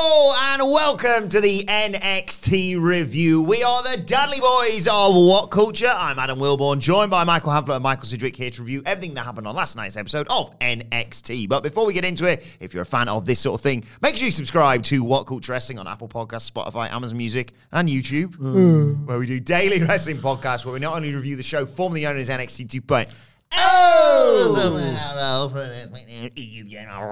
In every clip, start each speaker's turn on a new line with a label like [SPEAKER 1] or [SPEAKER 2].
[SPEAKER 1] Hello and welcome to the NXT review. We are the Dadley Boyz of What Culture. I'm Adam Wilbourn, joined by Michael Hamflett and Michael Sidgwick here to review everything that happened on last night's episode of NXT. But before we get into it, if you're a fan of this sort of thing, make sure you subscribe to What Culture Wrestling on Apple Podcasts, Spotify, Amazon Music, and YouTube, mm. where we do daily wrestling podcasts where we not only review the show formerly known as NXT 2.0. Oh, oh!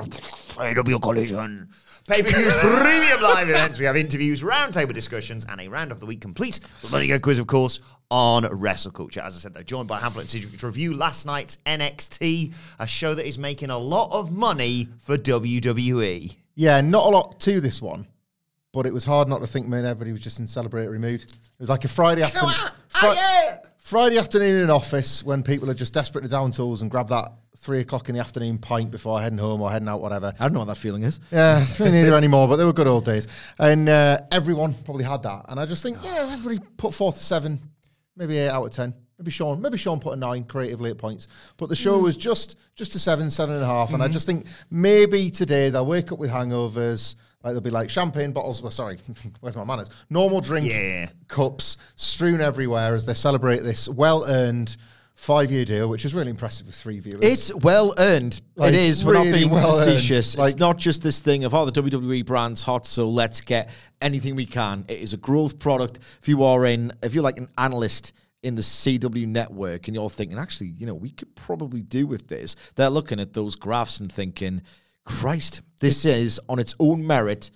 [SPEAKER 1] AEW Collision. Pay per views, premium live events. We have interviews, roundtable discussions, and a round of the week complete with Money Go quiz, of course, on Wrestle Culture. As I said, they're joined by Hamflett and Sidgwick to review last night's NXT, a show that is making a lot of money for WWE.
[SPEAKER 2] Yeah, not a lot to this one, but it was hard not to think, man, everybody was just in celebratory mood. It was like a Friday afternoon. Oh, Friday afternoon in an office when people are just desperate to down tools and grab that three o'clock in the afternoon pint before heading home or heading out, whatever.
[SPEAKER 3] I don't know what that feeling is.
[SPEAKER 2] Yeah, neither anymore, but they were good old days. And uh, everyone probably had that. And I just think, ah. yeah, everybody put forth a seven, maybe eight out of ten. Maybe Shawn, maybe Shawn put a nine creatively at points, but the show mm. was just just a seven, seven and a half. And I mm-hmm. just think maybe today they'll wake up with hangovers. Like they'll be like champagne bottles. Well, sorry, where's my manners? Normal drink
[SPEAKER 1] Yeah.
[SPEAKER 2] cups strewn everywhere as they celebrate this well earned five year deal, which is really impressive with three viewers.
[SPEAKER 3] It's well earned.
[SPEAKER 2] Like,
[SPEAKER 3] it is. We're
[SPEAKER 2] really
[SPEAKER 3] not being
[SPEAKER 2] well
[SPEAKER 3] facetious.
[SPEAKER 2] Like-
[SPEAKER 3] it's not just this thing of, oh, the WWE brand's hot, so let's get anything we can. It is a growth product. If you are in, if you're like an analyst in the CW network and you're thinking, actually, you know, we could probably do with this, they're looking at those graphs and thinking, Christ, this is on its own merit.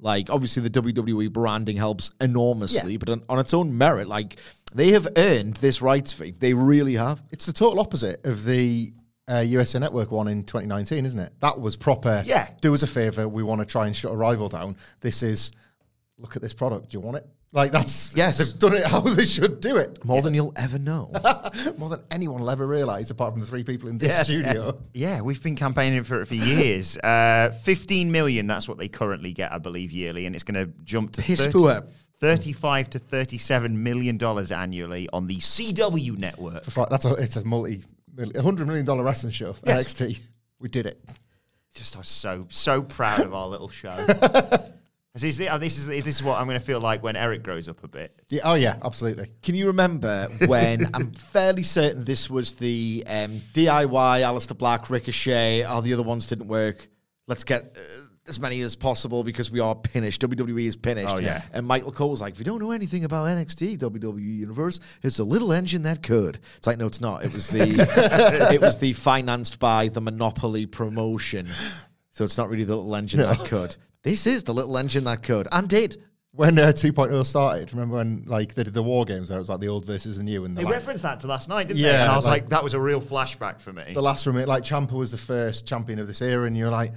[SPEAKER 3] Like, obviously, the WWE branding helps enormously, but on, on its own merit, like, they have earned this rights fee. They really have.
[SPEAKER 2] It's the total opposite of the uh, USA Network one in 2019, isn't it? That was proper.
[SPEAKER 1] Yeah.
[SPEAKER 2] Do us a favor. We want to try and shut a rival down. This is, look at this product. Do you want it? Like that's
[SPEAKER 3] Yes.
[SPEAKER 2] They've done it how they should do it.
[SPEAKER 3] More than you'll ever know.
[SPEAKER 2] More than anyone will ever realize, apart from the three people in this
[SPEAKER 3] Yes,
[SPEAKER 2] studio.
[SPEAKER 1] Yeah, we've been campaigning for it for years. Uh, 15 million, that's what they currently get, I believe, yearly, and it's going to jump to
[SPEAKER 3] Piss
[SPEAKER 1] 30
[SPEAKER 3] poor.
[SPEAKER 1] 35 to 37 million dollars annually on the CW network.
[SPEAKER 2] For- That's a it's a multi a hundred million dollar wrestling show. NXT. We did it.
[SPEAKER 1] Just I'm so so proud of our little show. Is this, this is this is what I'm going to feel like when Eric grows up a bit.
[SPEAKER 2] Yeah, oh yeah, absolutely.
[SPEAKER 3] Can you remember when I'm fairly certain this was the um, DIY, Aleister Black, Ricochet, all the other ones didn't work. Let's get uh, as many as possible because we are finished. WWE is finished.
[SPEAKER 1] Oh, yeah.
[SPEAKER 3] And Michael Cole was like, if you don't know anything about NXT, WWE Universe, it's a little engine that could. It's like, no, it's not. It was the it was the financed by the Monopoly promotion. So it's not really the little engine that could. This is the little engine that could and did.
[SPEAKER 2] When uh, 2.0 started, remember when like they did the war games where it was like the old versus the new and the,
[SPEAKER 1] They
[SPEAKER 2] like,
[SPEAKER 1] referenced that to last night, didn't they?
[SPEAKER 2] Yeah,
[SPEAKER 1] And I was
[SPEAKER 2] like-
[SPEAKER 1] like, that was a real flashback for me.
[SPEAKER 2] the last from it, like Ciampa was the first champion of this era, and you're like,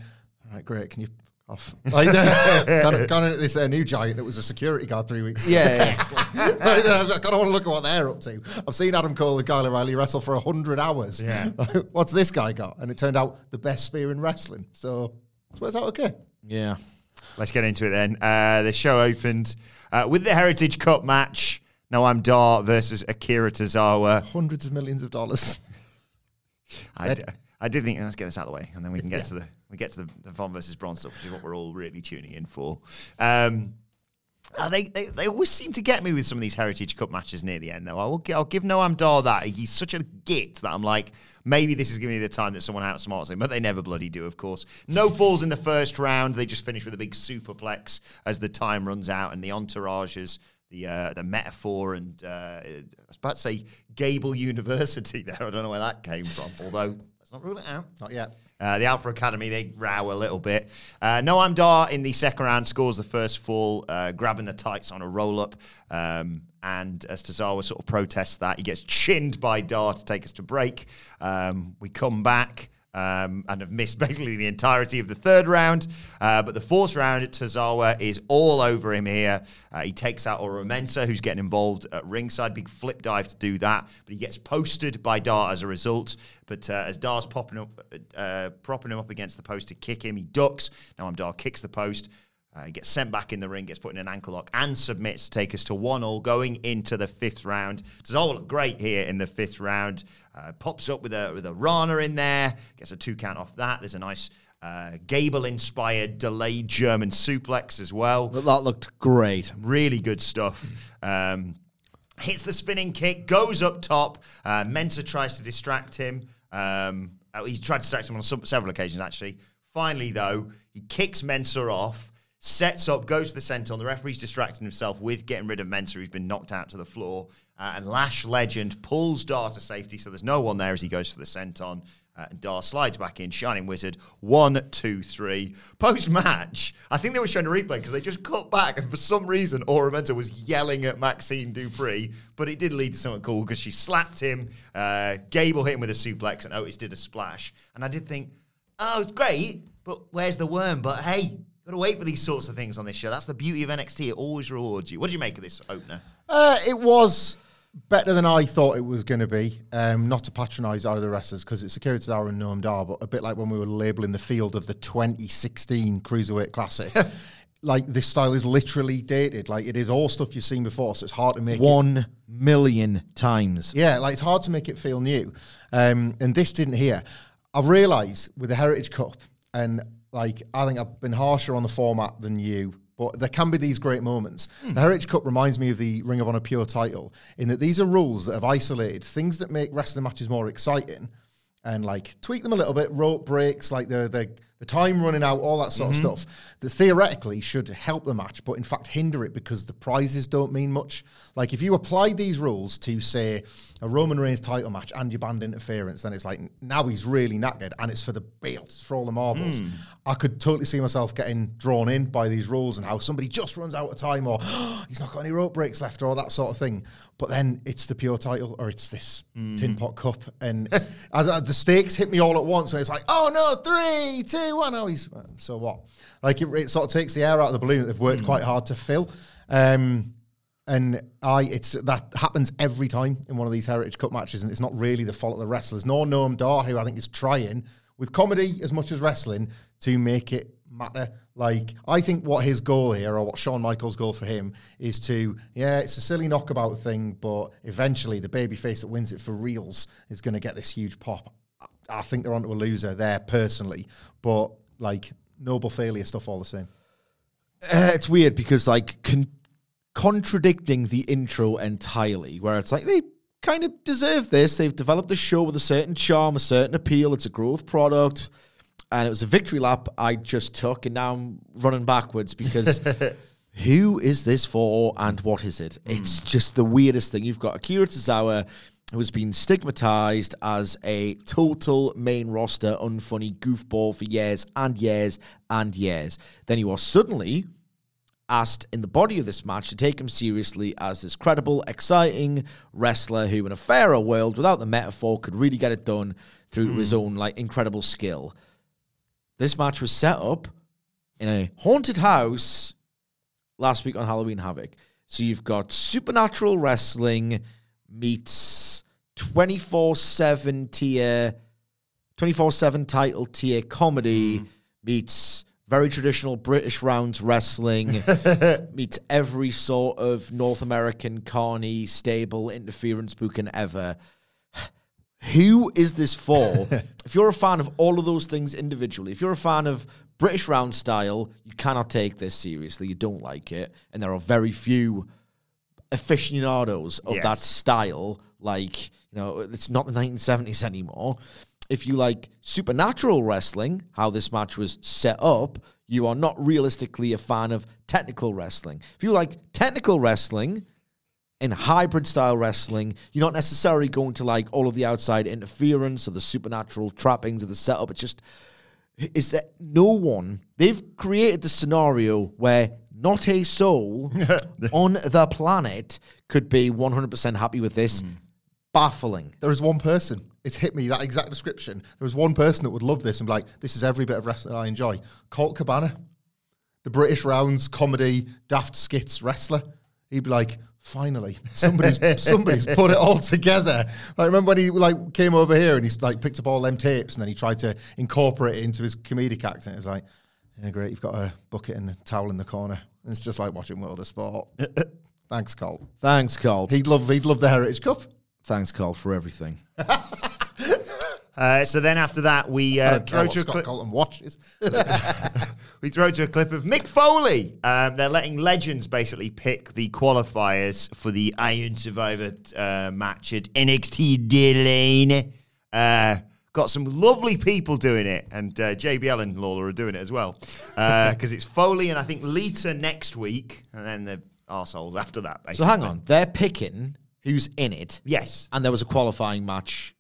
[SPEAKER 2] all right, great, can you f- off? Like, gone, gone into this uh, new giant that was a security guard three weeks.
[SPEAKER 3] Yeah,
[SPEAKER 2] like, I kind of want to look at what they're up to. I've seen Adam Cole and Kyle O'Reilly wrestle for hundred hours.
[SPEAKER 1] Yeah.
[SPEAKER 2] what's this guy got? And it turned out the best spear in wrestling. So it works out okay.
[SPEAKER 3] yeah.
[SPEAKER 1] Let's get into it then. Uh, the show opened uh, with the Heritage Cup match. Noam Dar versus Akira Tozawa.
[SPEAKER 2] Hundreds of millions of dollars.
[SPEAKER 1] I, d- I did think let's get this out of the way, and then we can get to the we get to the, the Von versus Bron stuff, which is what we're all really tuning in for. Um, Uh, they, they they always seem to get me with some of these Heritage Cup matches near the end, though. I will, I'll give Noam Dar that. He's such a git that I'm like, maybe this is giving be the time that someone outsmarts him, but they never bloody do, of course. No falls in the first round. They just finish with a big superplex as the time runs out, and the entourages, the uh, the Meta-Four, and uh, I was about to say Gable University there. I don't know where that came from, although let's not rule it out.
[SPEAKER 2] Not yet.
[SPEAKER 1] Uh, the Alpha Academy, they row a little bit. Uh, Noam Dar in the second round scores the first fall, uh, grabbing the tights on a roll up. Um, and as Tozawa sort of protests that, he gets chinned by Dar to take us to break. Um, we come back. Um, and have missed basically the entirety of the third round. Uh, but the fourth round, Tozawa is all over him here. Uh, he takes out Oro Mensah, who's getting involved at ringside. Big flip dive to do that. But he gets posted by Dar as a result. But uh, as Dar's popping up, uh, propping him up against the post to kick him, he ducks. Noam Dar kicks the post. Uh, gets sent back in the ring, gets put in an ankle lock, and submits to take us to one all going into the fifth round. Does all look great here in the fifth round. Uh, pops up with a with a Rana in there, gets a two count off that. There's a nice uh, Gable inspired delayed German suplex as well.
[SPEAKER 3] That looked great.
[SPEAKER 1] Really good stuff. Um, hits the spinning kick, goes up top. Uh, Mensah tries to distract him. Um, uh, he tried to distract him on some, several occasions, actually. Finally, though, he kicks Mensah off, sets up, goes to the centre. The referee's distracting himself with getting rid of Mensah, who's been knocked out to the floor. Uh, and Lash Legend pulls Dar to safety, so there's no one there as he goes for the senton. Uh, and Dar slides back in, Shining Wizard. One, two, three. Post match, I think they were showing a replay because they just cut back, and for some reason, Oro Mensah was yelling at Maxine Dupree, but it did lead to something cool because she slapped him. Uh, Gable hit him with a suplex, and Otis did a splash. And I did think, oh, it's great, but where's the worm? But hey, got to wait for these sorts of things on this show. That's the beauty of NXT. It always rewards you. What did you make of this opener?
[SPEAKER 2] Uh, it was better than I thought it was going to be. Um, not to patronise either of the wrestlers because it's Akira Tozawa and Noam Dar, but a bit like when we were labelling the field of the 2016 Cruiserweight Classic. like this style is literally dated. Like it is all stuff you've seen before, so it's hard to make it
[SPEAKER 3] One million times.
[SPEAKER 2] yeah, like it's hard to make it feel new. Um, and this didn't here. I've realised with the Heritage Cup, and like I think I've been harsher on the format than you, but there can be these great moments. Hmm. The Heritage Cup reminds me of the Ring of Honor Pure title in that these are rules that have isolated things that make wrestling matches more exciting and like tweak them a little bit, rope breaks, like the the, the time running out, all that sort of mm-hmm. stuff that theoretically should help the match, but in fact hinder it because the prizes don't mean much. Like if you apply these rules to say a Roman Reigns title match and you banned interference, then it's like now he's really knackered and it's for the belt, it's for all the marbles. Hmm. I could totally see myself getting drawn in by these rules and how somebody just runs out of time or he's not got any rope breaks left or all that sort of thing. But then it's the pure title or it's this hmm. tin pot cup and I, I- the stakes hit me all at once and it's like, oh no, three, two, Oh, he's so what? Like it, it sort of takes the air out of the balloon that they've worked quite hard to fill. Um, and I, it's that happens every time in one of these Heritage Cup matches, and it's not really the fault of the wrestlers. Nor Noam Dar, who I think is trying with comedy as much as wrestling to make it matter. Like I think what his goal here, or what Shawn Michaels' goal for him, is to yeah, it's a silly knockabout thing, but eventually the babyface that wins it for reals is going to get this huge pop. I- think they're onto a loser there personally, but like noble failure stuff all the same.
[SPEAKER 3] Uh, it's weird because like con- contradicting the intro entirely, where it's like they kind of deserve this. They've developed a show with a certain charm, a certain appeal. It's a growth product, and it was a victory lap I just took, and now I'm running backwards because. Who is this for and what is it? It's just the weirdest thing. You've got Akira Tozawa, who has been stigmatized as a total main roster, unfunny goofball for years and years and years. Then he was suddenly asked in the body of this match to take him seriously as this credible, exciting wrestler who, in a fairer world, without the Meta-Four, could really get it done through hmm. his own like incredible skill. This match was set up in a haunted house last week on Halloween Havoc. So you've got supernatural wrestling meets 24 7 tier, 24 7 title tier comedy mm-hmm. meets very traditional British rounds wrestling, meets every sort of North American carny stable interference booking ever. Who is this for? if you're a fan of all of those things individually, if you're a fan of British round style, you cannot take this seriously. You don't like it. And there are very few aficionados of
[SPEAKER 1] Yes.
[SPEAKER 3] that style. Like, you know, it's not the 1970s anymore. If you like supernatural wrestling, how this match was set up, you are not realistically a fan of technical wrestling. If you like technical wrestling, in hybrid style wrestling, you're not necessarily going to like all of the outside interference or the supernatural trappings of the setup. It's just is that no one they've created the scenario where not a soul on the planet could be 100% happy with this. Hmm. Baffling.
[SPEAKER 2] There is one person. It's hit me that exact description. There was one person that would love this and be like, "This is every bit of wrestling I enjoy." Colt Cabana, the British rounds comedy daft skits wrestler. He'd be like, "Finally, somebody's somebody's put it all together." Like remember when he like came over here and he's like picked up all them tapes and then he tried to incorporate it into his comedic acting. It's like, "Yeah, great. You've got a bucket and a towel in the corner." It's just like watching World of Sport. Thanks, Colt.
[SPEAKER 3] Thanks, Colt.
[SPEAKER 2] He'd love he'd love the Heritage Cup.
[SPEAKER 3] Thanks, Colt, for everything.
[SPEAKER 1] Uh, so then after that, we uh, throw to a
[SPEAKER 2] Scott
[SPEAKER 1] clip.
[SPEAKER 2] Colton watches.
[SPEAKER 1] We throw to a clip of Mick Foley. Um, they're letting legends basically pick the qualifiers for the Iron Survivor uh, match at NXT Deadline. Uh, got some lovely people doing it, and uh, JBL and Lawler are doing it as well. Because it's Foley and I think Lita next week, and then the arseholes after that, Basically.
[SPEAKER 3] So hang on. They're picking who's in it.
[SPEAKER 1] Yes.
[SPEAKER 3] And there was a qualifying match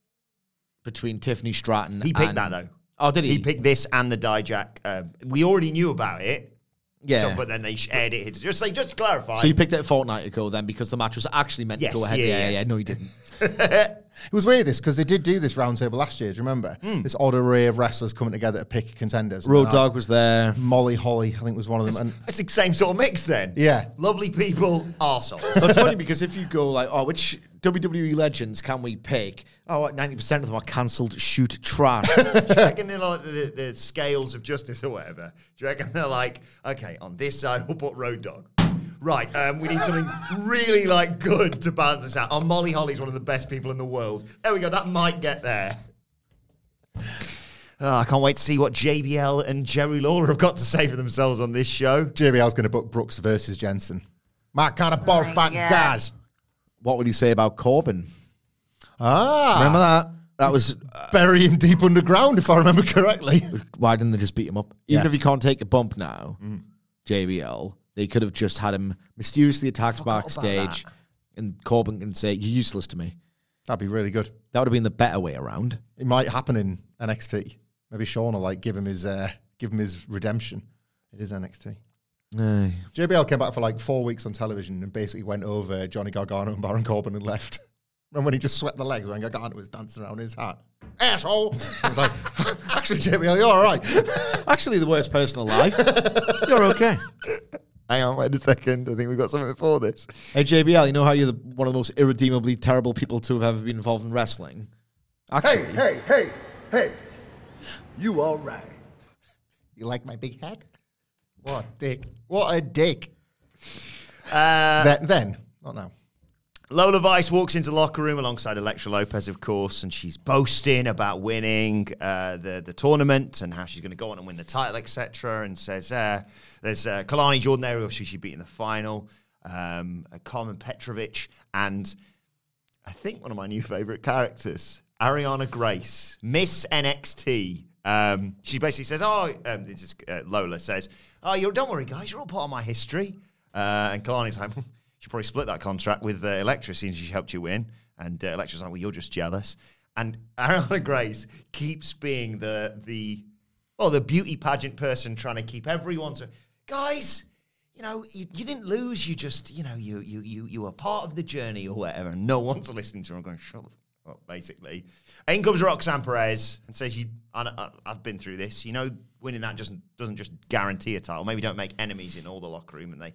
[SPEAKER 3] between Tiffany Stratton
[SPEAKER 1] He picked
[SPEAKER 3] and-
[SPEAKER 1] that, though.
[SPEAKER 3] Oh, did he?
[SPEAKER 1] He picked this and the Dijak. Uh, we already knew about it.
[SPEAKER 3] Yeah.
[SPEAKER 1] So, but then they shared it. It's just like just to clarify.
[SPEAKER 3] So you picked it a fortnight ago then because the match was actually meant
[SPEAKER 1] Yes,
[SPEAKER 3] to go ahead.
[SPEAKER 1] yeah,
[SPEAKER 3] Yeah, yeah,
[SPEAKER 1] yeah.
[SPEAKER 3] yeah. No, you didn't.
[SPEAKER 2] It was weird this because they did do this roundtable last year. Do you remember
[SPEAKER 1] Hmm.
[SPEAKER 2] this odd array of wrestlers coming together to pick contenders?
[SPEAKER 3] Road
[SPEAKER 2] then,
[SPEAKER 3] Dog was there.
[SPEAKER 2] Molly Holly, I think was one of them. And
[SPEAKER 1] It's the same sort of mix then.
[SPEAKER 2] Yeah.
[SPEAKER 1] Lovely people, arseholes.
[SPEAKER 3] So it's funny because if you go like, oh, which WWE legends can we pick? Oh, 90% of them are cancelled shoot trash.
[SPEAKER 1] Do you reckon they're like the, the scales of justice or whatever? Do you reckon they're like, okay, on this side we'll put Road Dog. Right, um, we need something really like good to balance this out. Oh, Molly Holly's one of the best people in the world. There we go. That might get there. Oh, I can't wait to see what JBL and Jerry Lawler have got to say for themselves on this show.
[SPEAKER 2] JBL's going to book Brooks versus Jensen. My kind of ball fat guys.
[SPEAKER 3] what would he say about Corbin?
[SPEAKER 2] Ah,
[SPEAKER 3] Remember that? That was
[SPEAKER 2] bury him deep underground, if I remember correctly.
[SPEAKER 3] why didn't they just beat him up? Even
[SPEAKER 2] Yeah.
[SPEAKER 3] if he can't take a bump now, JBL, they could have just had him mysteriously attacked
[SPEAKER 1] about
[SPEAKER 3] backstage,
[SPEAKER 1] that.
[SPEAKER 3] and Corbin can say, "You're useless to me."
[SPEAKER 2] That'd be really good.
[SPEAKER 3] That would have been the better way around.
[SPEAKER 2] It might happen in NXT. Maybe Shawn will like give him his uh, give him his redemption. It is NXT.
[SPEAKER 3] Aye.
[SPEAKER 2] JBL came back for like four weeks on television and basically went over Johnny Gargano and Baron Corbin and left. And when he just swept the legs when Gargano was dancing around his hat. Asshole! I was like, actually, JBL, you're all right.
[SPEAKER 3] Actually, the worst person alive. You're okay.
[SPEAKER 1] Hang on, wait a second. I think we've got something for this.
[SPEAKER 3] Hey JBL, you know how you're the, one of the most irredeemably terrible people to have ever been involved in wrestling? Actually,
[SPEAKER 4] Hey, hey, hey. Hey, you all right.
[SPEAKER 2] You like my big hat? What a dick. What a dick. then, then, not now.
[SPEAKER 1] Lola Vice walks into the locker room alongside Elektra Lopez, of course, and she's boasting about winning uh, the the tournament and how she's going to go on and win the title, etc. And says uh, there's uh, Kelani Jordan there, who obviously she beat in the final, um, uh, Karmen Petrovic, and I think one of my new favorite characters, Ariana Grace, Miss NXT. Um, she basically says, "Oh, um, this is, uh, Lola says, oh, you don't worry, guys, you're all part of my history." Uh, and Kelani's like, "She probably split that contract with uh, Elektra, since she helped you win." And uh, Elektra's like, "Well, you're just jealous." And Ariana Grace keeps being the the well, the beauty pageant person trying to keep everyone so guys. You know, you, you didn't lose. You just, you know, you you you you were part of the journey or whatever. And no one's listening to her. I'm going, shut up, basically. In comes Roxanne Perez and says, "You, I, I've been through this. You know, winning that doesn't doesn't just guarantee a title. Maybe don't make enemies in all the locker room." And they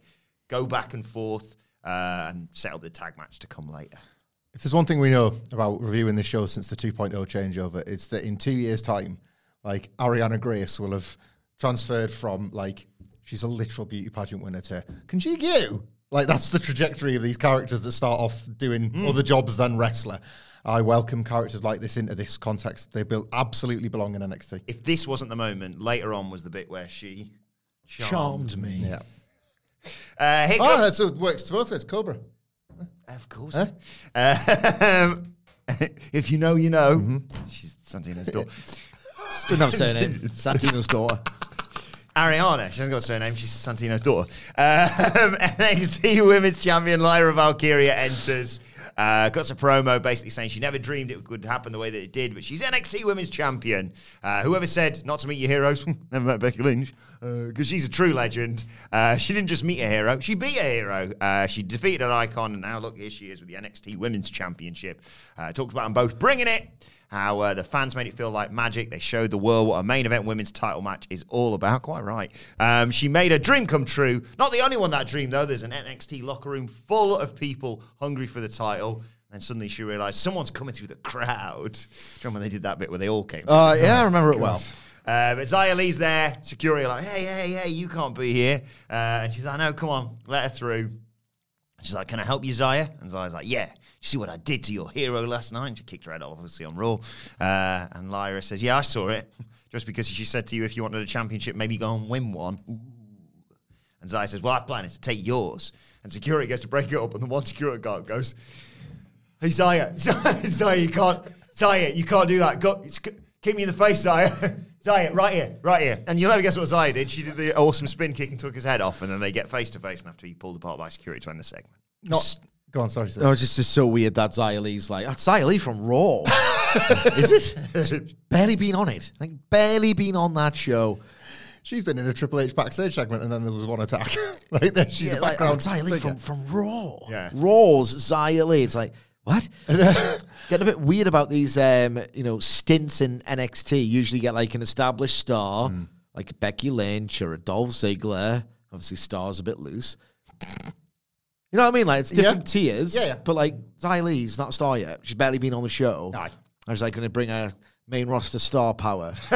[SPEAKER 1] go back and forth uh, and set up the tag match to come later.
[SPEAKER 2] If there's one thing we know about reviewing this show since the 2.0 changeover, it's that in two years' time, like Ariana Grace will have transferred from like she's a literal beauty pageant winner to can she you? Like that's the trajectory of these characters that start off doing
[SPEAKER 1] Hmm.
[SPEAKER 2] other jobs than wrestler. I welcome characters like this into this context. They be- absolutely belong in NXT.
[SPEAKER 1] If this wasn't the moment, later on was the bit where she charmed,
[SPEAKER 3] Charmed me.
[SPEAKER 2] Yeah.
[SPEAKER 1] Uh, here
[SPEAKER 2] Oh,
[SPEAKER 1] comes-
[SPEAKER 2] that's, it works to both ways. Cobra.
[SPEAKER 1] Of course. Um, if you know, you know.
[SPEAKER 2] Mm-hmm.
[SPEAKER 1] She's Santino's daughter.
[SPEAKER 3] Still not have a surname. Santino's daughter.
[SPEAKER 1] Ariana, she hasn't got a surname, she's Santino's daughter. Um, NXT Women's Champion Lyra Valkyria enters. Uh, got a promo basically saying she never dreamed it would happen the way that it did, but she's NXT Women's Champion. Uh, whoever said not to meet your heroes, never met Becky Lynch, because she's a true legend. Uh, she didn't just meet a hero, she beat a hero. Uh, she defeated an icon, and now look, here she is with the NXT Women's Championship. Uh, talked about them both bringing it how uh, the fans made it feel like magic. They showed the world what a main event women's title match is all about. Quite right. Um, she made a dream come true. Not the only one that dreamed, though. There's an NXT locker room full of people hungry for the title. And suddenly she realized someone's coming through the crowd. Do you remember when they did that bit where they all came?
[SPEAKER 3] Uh, yeah, I remember it well.
[SPEAKER 1] Uh, but Xia Li's there. Security like, hey, hey, hey, you can't be here. Uh, and she's like, no, come on, let her through. She's like, can I help you, Xia? And Xia's like, yeah. See what I did to your hero last night? And she kicked her head off, obviously, on Raw. Uh, and Lyra says, yeah, I saw it. Just because she said to you, if you wanted a championship, maybe go and win one. Ooh. And Xia says, well, I plan is to take yours. And security goes to break it up. And the one security guard goes, Hey Xia, Xia, Xia, you can't, Xia, you can't do that. Go, kick me in the face, Xia. Xia, right here, right here. And you'll never guess what Xia did. She did the awesome spin kick and took his head off, and then they get face to face and have to be pulled apart by security to end the segment.
[SPEAKER 2] Not. Go on, sorry.
[SPEAKER 3] Oh, it's just, just so weird that Xia Li's like, that's Xia Li from Raw. Is it? Barely been on it. Like, barely been on that show.
[SPEAKER 2] She's been in a Triple H backstage segment, and then there was one attack. like there, she's
[SPEAKER 3] Yeah,
[SPEAKER 2] a
[SPEAKER 3] like,
[SPEAKER 2] background.
[SPEAKER 3] oh, Xia
[SPEAKER 2] Li
[SPEAKER 3] from, from Raw.
[SPEAKER 1] Yeah.
[SPEAKER 3] Raw's Xia Li. It's like, what? Getting a bit weird about these, um, you know, stints in NXT. Usually get like an established star,
[SPEAKER 2] Hmm.
[SPEAKER 3] like Becky Lynch or a Dolph Ziggler. Obviously, stars a bit loose. You know what I mean? Like it's
[SPEAKER 2] Yeah.
[SPEAKER 3] different tiers.
[SPEAKER 2] Yeah, yeah.
[SPEAKER 3] But like Xia Li's not a star yet. She's barely been on the show.
[SPEAKER 2] Aye.
[SPEAKER 3] I was like going to bring a main roster star power.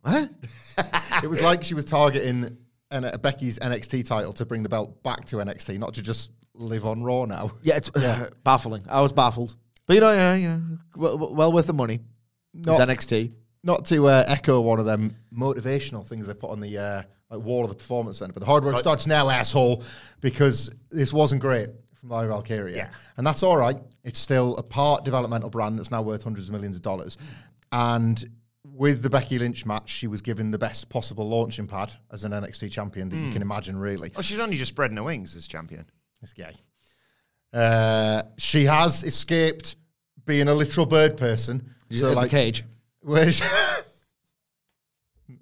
[SPEAKER 3] what?
[SPEAKER 2] it was like she was targeting N- Becky's NXT title to bring the belt back to NXT, not to just live on Raw now.
[SPEAKER 3] Yeah, it's baffling. I was baffled. But you know, yeah, you know, well, well worth the money.
[SPEAKER 2] Not-
[SPEAKER 3] it's NXT.
[SPEAKER 2] Not to uh, echo one of them motivational things they put on the uh, like wall of the performance center, but the hard work starts now, asshole, because this wasn't great from Lyra Valkyria,
[SPEAKER 1] Yeah.
[SPEAKER 2] and that's all right. It's still a part developmental brand that's now worth hundreds of millions of dollars, and with the Becky Lynch match, she was given the best possible launching pad as an NXT champion that you can imagine. Really,
[SPEAKER 1] Oh, she's only just spreading her wings as champion.
[SPEAKER 2] It's gay. Uh, she has escaped being a literal bird person.
[SPEAKER 3] So like cage.
[SPEAKER 2] Where she-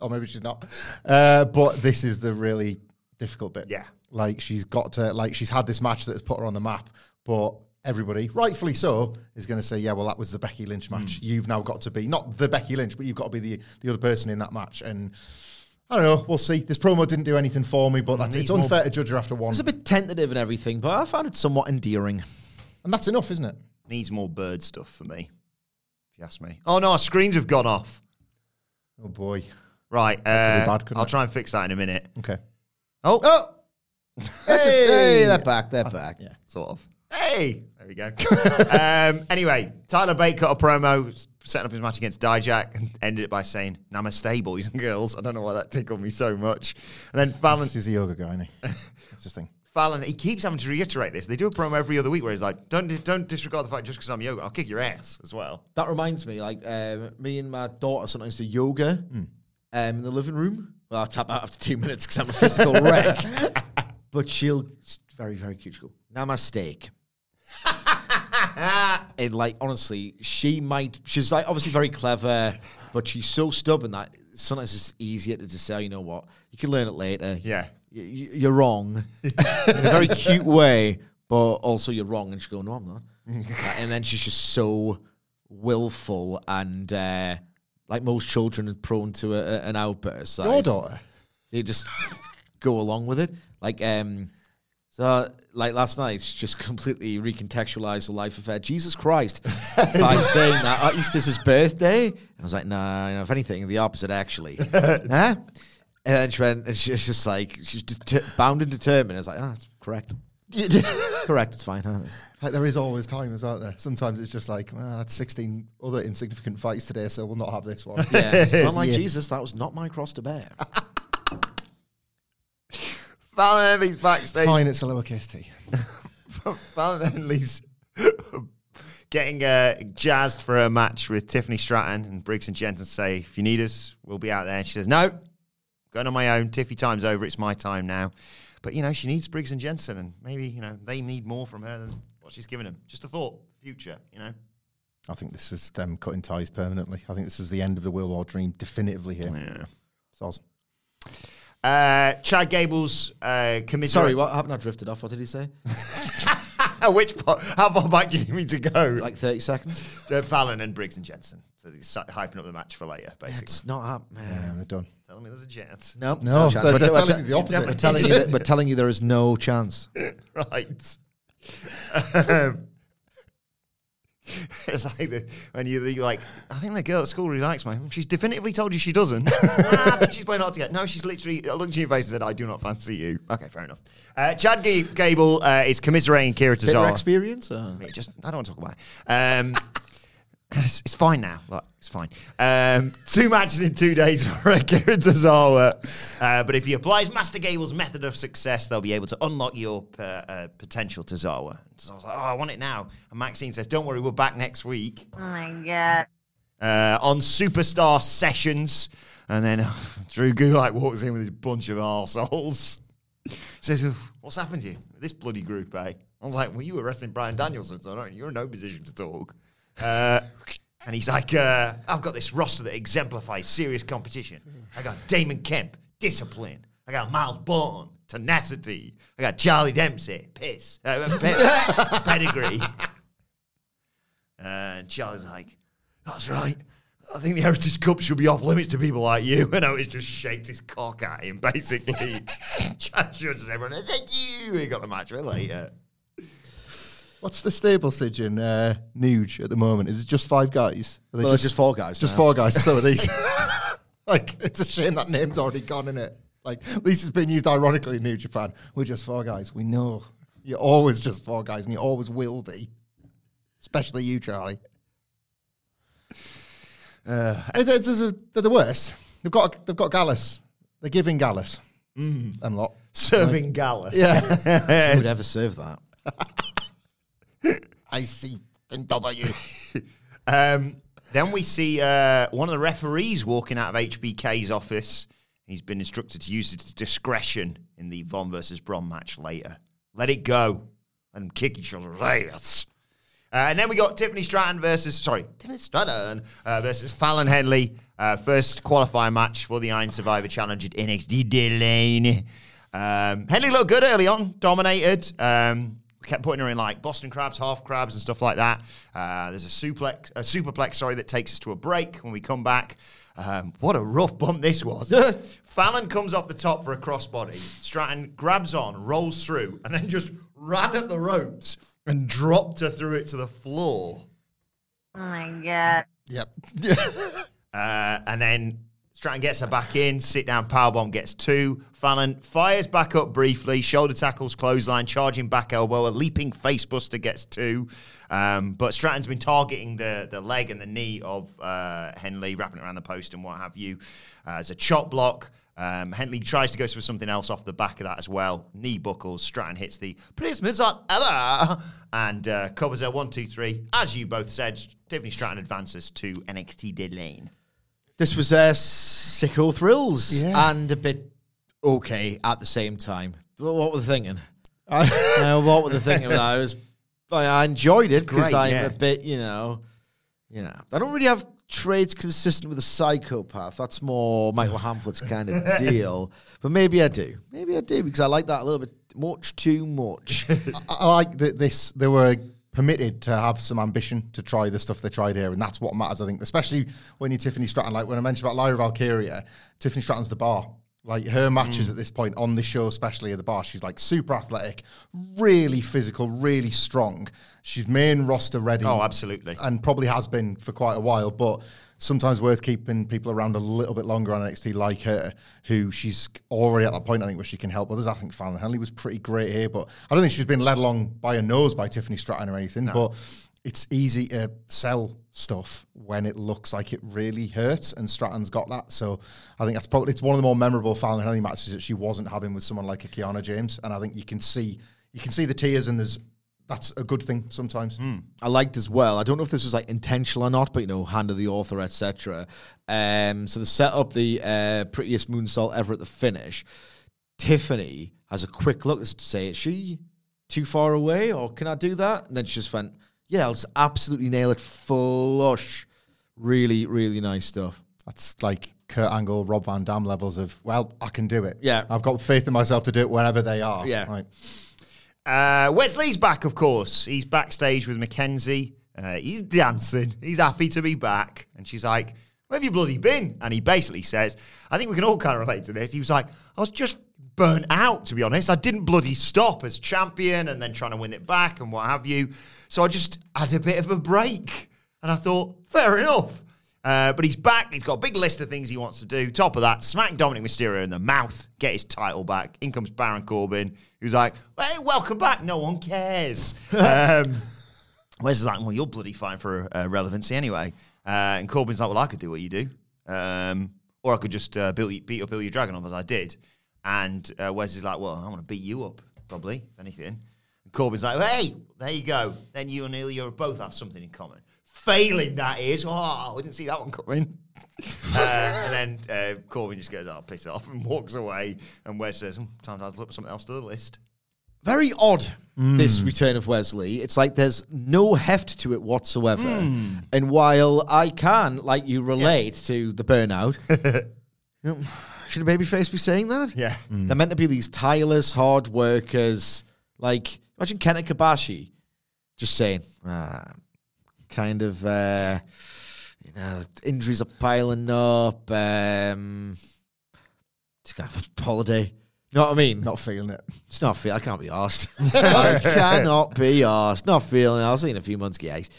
[SPEAKER 2] or maybe she's not. Uh, but this is the really difficult bit.
[SPEAKER 1] Yeah.
[SPEAKER 2] Like she's got to, like she's had this match that has put her on the map, but everybody, rightfully so, is going to say, yeah, well, that was the Becky Lynch match. You've now got to be, not the Becky Lynch, but you've got to be the, the other person in that match. And I don't know, we'll see. This promo didn't do anything for me, but it's
[SPEAKER 1] more-
[SPEAKER 2] unfair to judge her after one.
[SPEAKER 3] It's a bit tentative and everything, but I found it somewhat endearing.
[SPEAKER 2] And that's enough, isn't it?
[SPEAKER 1] Needs more bird stuff for me, if you ask me. Oh no, our screens have gone off.
[SPEAKER 2] Oh boy.
[SPEAKER 1] Right, uh,
[SPEAKER 2] bad,
[SPEAKER 1] I'll
[SPEAKER 2] it?
[SPEAKER 1] try and fix that in a minute.
[SPEAKER 2] Okay.
[SPEAKER 1] Oh,
[SPEAKER 3] Oh, hey, hey, they're back. They're back.
[SPEAKER 2] Yeah.
[SPEAKER 1] sort of. Hey, there we go. um, anyway, Tyler Bate cut a promo setting up his match against Dijak and ended it by saying "Namaste, boys and girls." I don't know why that tickled me so much. And then Fallon,
[SPEAKER 2] He's a yoga guy, isn't he? That's his thing.
[SPEAKER 1] Fallon, he keeps having to reiterate this. They do a promo every other week where he's like, "Don't don't disregard the fact just because I'm yoga, I'll kick your ass as well."
[SPEAKER 3] That reminds me, like um, me and my daughter sometimes do yoga um, in the living room. Well, I'll tap out after two minutes because I'm a physical wreck. But she'll very very cute. She'll go namaste. and like honestly, she might. She's like obviously very clever, but she's so stubborn that sometimes it's easier to just say, oh, you know what, you can learn it later.
[SPEAKER 1] Yeah.
[SPEAKER 3] Y- you're wrong in a very cute way, but also you're wrong. And she go, no, I'm not. And then she's just so willful and uh, like most children are prone to a, a- an outburst.
[SPEAKER 2] Your
[SPEAKER 3] like,
[SPEAKER 2] daughter.
[SPEAKER 3] They just go along with it. Like um, so, like last night, she just completely recontextualized the life of uh, Jesus Christ by saying that oh, Easter's his birthday. I was like, nah, you know, if anything, the opposite actually. huh? And then she went, and she was just like, she's det- bound and determined. I was like, oh, it's Correct. Correct. It's fine. huh?
[SPEAKER 2] Like there is always time, isn't there? Sometimes it's just like, well, that's 16 other insignificant fights today, so we'll not have this one.
[SPEAKER 3] Yeah. Like
[SPEAKER 2] Yeah.
[SPEAKER 3] Jesus. That was not my cross to bear.
[SPEAKER 1] Fallon Henley's backstage.
[SPEAKER 2] Fine, it's a lowercase t.
[SPEAKER 1] Fallon Henley's getting uh, jazzed for a match with Tiffany Stratton and Briggs and Jensen say, if you need us, we'll be out there. And she says, no, going on my own. Tiffy time's over. It's my time now. But, you know, she needs Briggs and Jensen and maybe, you know, they need more from her than what she's given them. Just a thought. Future, you know.
[SPEAKER 2] I think this was them cutting ties permanently. I think this is the end of the World War Dream definitively here.
[SPEAKER 1] Yeah.
[SPEAKER 2] Soz.
[SPEAKER 1] Uh, Chad Gable's uh, commiserate.
[SPEAKER 3] Sorry, what happened? I drifted off. What did he say?
[SPEAKER 1] Which part? How far back do you need me to go?
[SPEAKER 3] Like 30 seconds?
[SPEAKER 1] uh, Fallon and Briggs and Jensen. So he's si- hyping up the match for later, basically.
[SPEAKER 3] It's not happening.
[SPEAKER 2] Yeah, they're done.
[SPEAKER 1] Telling me there's a chance.
[SPEAKER 3] No,
[SPEAKER 2] No,
[SPEAKER 3] it's not a
[SPEAKER 2] they're-
[SPEAKER 3] We're-
[SPEAKER 2] telling you the opposite.
[SPEAKER 3] We're telling you, that, we're telling you there is no chance.
[SPEAKER 1] right. Um, it's like the, when you you're like, I think the girl at school really likes me. She's definitively told you she doesn't. ah, I think she's playing hard to get. No, she's literally I looked in your face and said, I do not fancy you. Okay, fair enough. Uh, Chad G- Gable uh, is commiserating Kira
[SPEAKER 3] Bitter
[SPEAKER 1] Tazar.
[SPEAKER 3] experience? Or?
[SPEAKER 1] Mate, just I don't want to talk about it. Um, it's, it's fine now. Like, it's fine. Um, two matches in two days for Akira Tozawa. Uh, but if he applies Master Gable's method of success, they'll be able to unlock your uh, uh, potential, Tozawa. So I was like, oh, I want it now. And Maxine says, don't worry, we're back next week.
[SPEAKER 5] Oh my god.
[SPEAKER 1] Uh, on Superstar Sessions. And then Drew Gulak walks in with his bunch of arseholes. Says, what's happened to you? This bloody group, eh? I was like, well, you were wrestling Bryan Danielson, so don't- you're in no position to talk. Uh, and he's like, uh, I've got this roster that exemplifies serious competition. I got Damon Kemp, discipline. I got Miles Bolton, tenacity. I got Charlie Dempsey, piss, uh, pe- pedigree. And Charlie's like, that's right. I think the Heritage Cup should be off limits to people like you. And Otis just shakes his cock at him, basically. Chad shoots everyone, thank you. He got the match for later.
[SPEAKER 2] What's the stable Sidge in uh, Nuge at the moment? Is it just five guys? Are they
[SPEAKER 3] Well, it's just four guys
[SPEAKER 2] Just
[SPEAKER 3] now.
[SPEAKER 2] four guys. So are these. like, it's a shame that name's already gone in it. Like, at least it's been used ironically in New Japan. We're just four guys. We know you're always just four guys, and you always will be. Especially you, Charlie. Uh, they're, they're- they're the worst. They've got they've got Gallus. They're giving Gallus. Mm. Them lot.
[SPEAKER 1] Serving Gallus.
[SPEAKER 3] Yeah, Who would ever serve that?
[SPEAKER 2] I see. W.
[SPEAKER 1] Um, then we see uh, one of the referees walking out of HBK's office. He's been instructed to use his discretion in the Von versus Bron match later. Let it go. Let them kick each other's ass. Uh, and then we got Tiffany Stratton versus, sorry, Tiffany Stratton uh, versus Fallon Henley. Uh, first qualifying match for the Iron Survivor Challenge at NXT Deadline. Um, Henley looked good early on, dominated. Um, kept putting her in like Boston crabs, half crabs, and stuff like that. Uh, there's a suplex, a superplex, sorry, that takes us to a break when we come back. Um, what a rough bump this was. Fallon comes off the top for a crossbody. Stratton grabs on, rolls through, and then just ran at the ropes and dropped her through it to the floor.
[SPEAKER 5] Oh my god.
[SPEAKER 2] Yep.
[SPEAKER 1] Uh, and then Stratton gets her back in, sit down, powerbomb gets two. Fallon fires back up briefly, shoulder tackles, clothesline, charging back elbow, a leaping facebuster gets two. Um, but Stratton's been targeting the, the leg and the knee of uh, Henley, wrapping it around the post and what have you. Uh, as a chop block. Um, Henley tries to go for something else off the back of that as well. Knee buckles. Stratton hits the prettiest moonsault ever and uh, covers her one, two, three. As you both said, Tiffany Stratton advances to NXT Deadline.
[SPEAKER 3] This was uh, sicko thrills
[SPEAKER 2] Yeah.
[SPEAKER 3] and a bit okay at the same time. What what were they thinking? uh, what were they thinking? of that? I was, I I enjoyed it because
[SPEAKER 1] Great,
[SPEAKER 3] I'm
[SPEAKER 1] yeah.
[SPEAKER 3] a bit, you know, you know. I don't really have traits consistent with a psychopath. That's more Michael Hamflett's kind of deal. But maybe I do. Maybe I do because I like that a little bit much too much.
[SPEAKER 2] I, I like that this. They were permitted to have some ambition to try the stuff they tried here, and that's what matters. I think, especially when you're Tiffany Stratton. Like when I mentioned about Lyra Valkyria, Tiffany Stratton's the bar. Like her mm. matches at this point on this show, especially at the bar, she's like super athletic, really physical, really strong. She's main roster ready.
[SPEAKER 1] Oh, absolutely.
[SPEAKER 2] and probably has been for quite a while, but sometimes worth keeping people around a little bit longer on NXT like her, who she's already at that point, I think, where she can help others. I think Fallon Henley was pretty great here, but I don't think she's been led along by a nose by Tiffany Stratton or anything, but it's easy to sell stuff when it looks like it really hurts, and Stratton's got that. So I think that's probably it's one of the more memorable Fallon Henley matches that she wasn't having with someone like a Kiana James, and I think you can see you can see the tears, and there's that's a good thing sometimes.
[SPEAKER 3] I liked as well. I don't know if this was like intentional or not, but you know, hand of the author, etc. Um, so they set up the uh, prettiest moonsault ever at the finish. Tiffany has a quick look to say, "Is she too far away, or can I do that?" And then she just went, "Yeah, I'll just absolutely nail it flush." Really, really nice stuff.
[SPEAKER 2] That's like Kurt Angle, Rob Van Dam levels of, well, I can do it.
[SPEAKER 3] Yeah.
[SPEAKER 2] I've got faith in myself to do it wherever they are.
[SPEAKER 3] Yeah.
[SPEAKER 2] Right.
[SPEAKER 1] Uh, Wes Lee's back, of course. He's backstage with Mackenzie. Uh, he's dancing. He's happy to be back. And she's like, Where have you bloody been? And he basically says, I think we can all kind of relate to this. He was like, I was just burnt out, to be honest. I didn't bloody stop as champion and then trying to win it back and what have you. So I just had a bit of a break. And I thought, fair enough. Uh, but he's back. He's got a big list of things he wants to do. Top of that, smack Dominik Mysterio in the mouth, get his title back. In comes Baron Corbin, who's like, "Hey, welcome back. No one cares." um, Wes is like, "Well, you're bloody fine for uh, relevancy anyway." Uh, and Corbin's like, "Well, I could do what you do, um, or I could just uh, beat, beat up Ilja Dragunov as I did." And uh, Wes is like, "Well, I want to beat you up, probably, if anything." And Corbin's like, "Hey, there you go. Then you and Ilja both have something in common." Failing that is, oh, I didn't see that one coming. uh, and then uh, Corbin just goes, "Oh, piss off," and walks away. And Wes says, hmm, "Time to add something else to the list."
[SPEAKER 3] Very odd, this return of Wes Lee. It's like there's no heft to it whatsoever. And while I can, like you, relate to the burnout, you know, should a babyface be saying that?
[SPEAKER 1] Yeah.
[SPEAKER 3] They're meant to be these tireless, hard workers. Like, imagine Kenta Kobashi just saying, ah, kind of, uh, you know, injuries are piling up. Um, just to have a holiday. You know what I mean?
[SPEAKER 2] Not feeling it.
[SPEAKER 3] It's not feel. I can't be asked. I cannot be asked. Not feeling. it. I'll see in a few months, guys.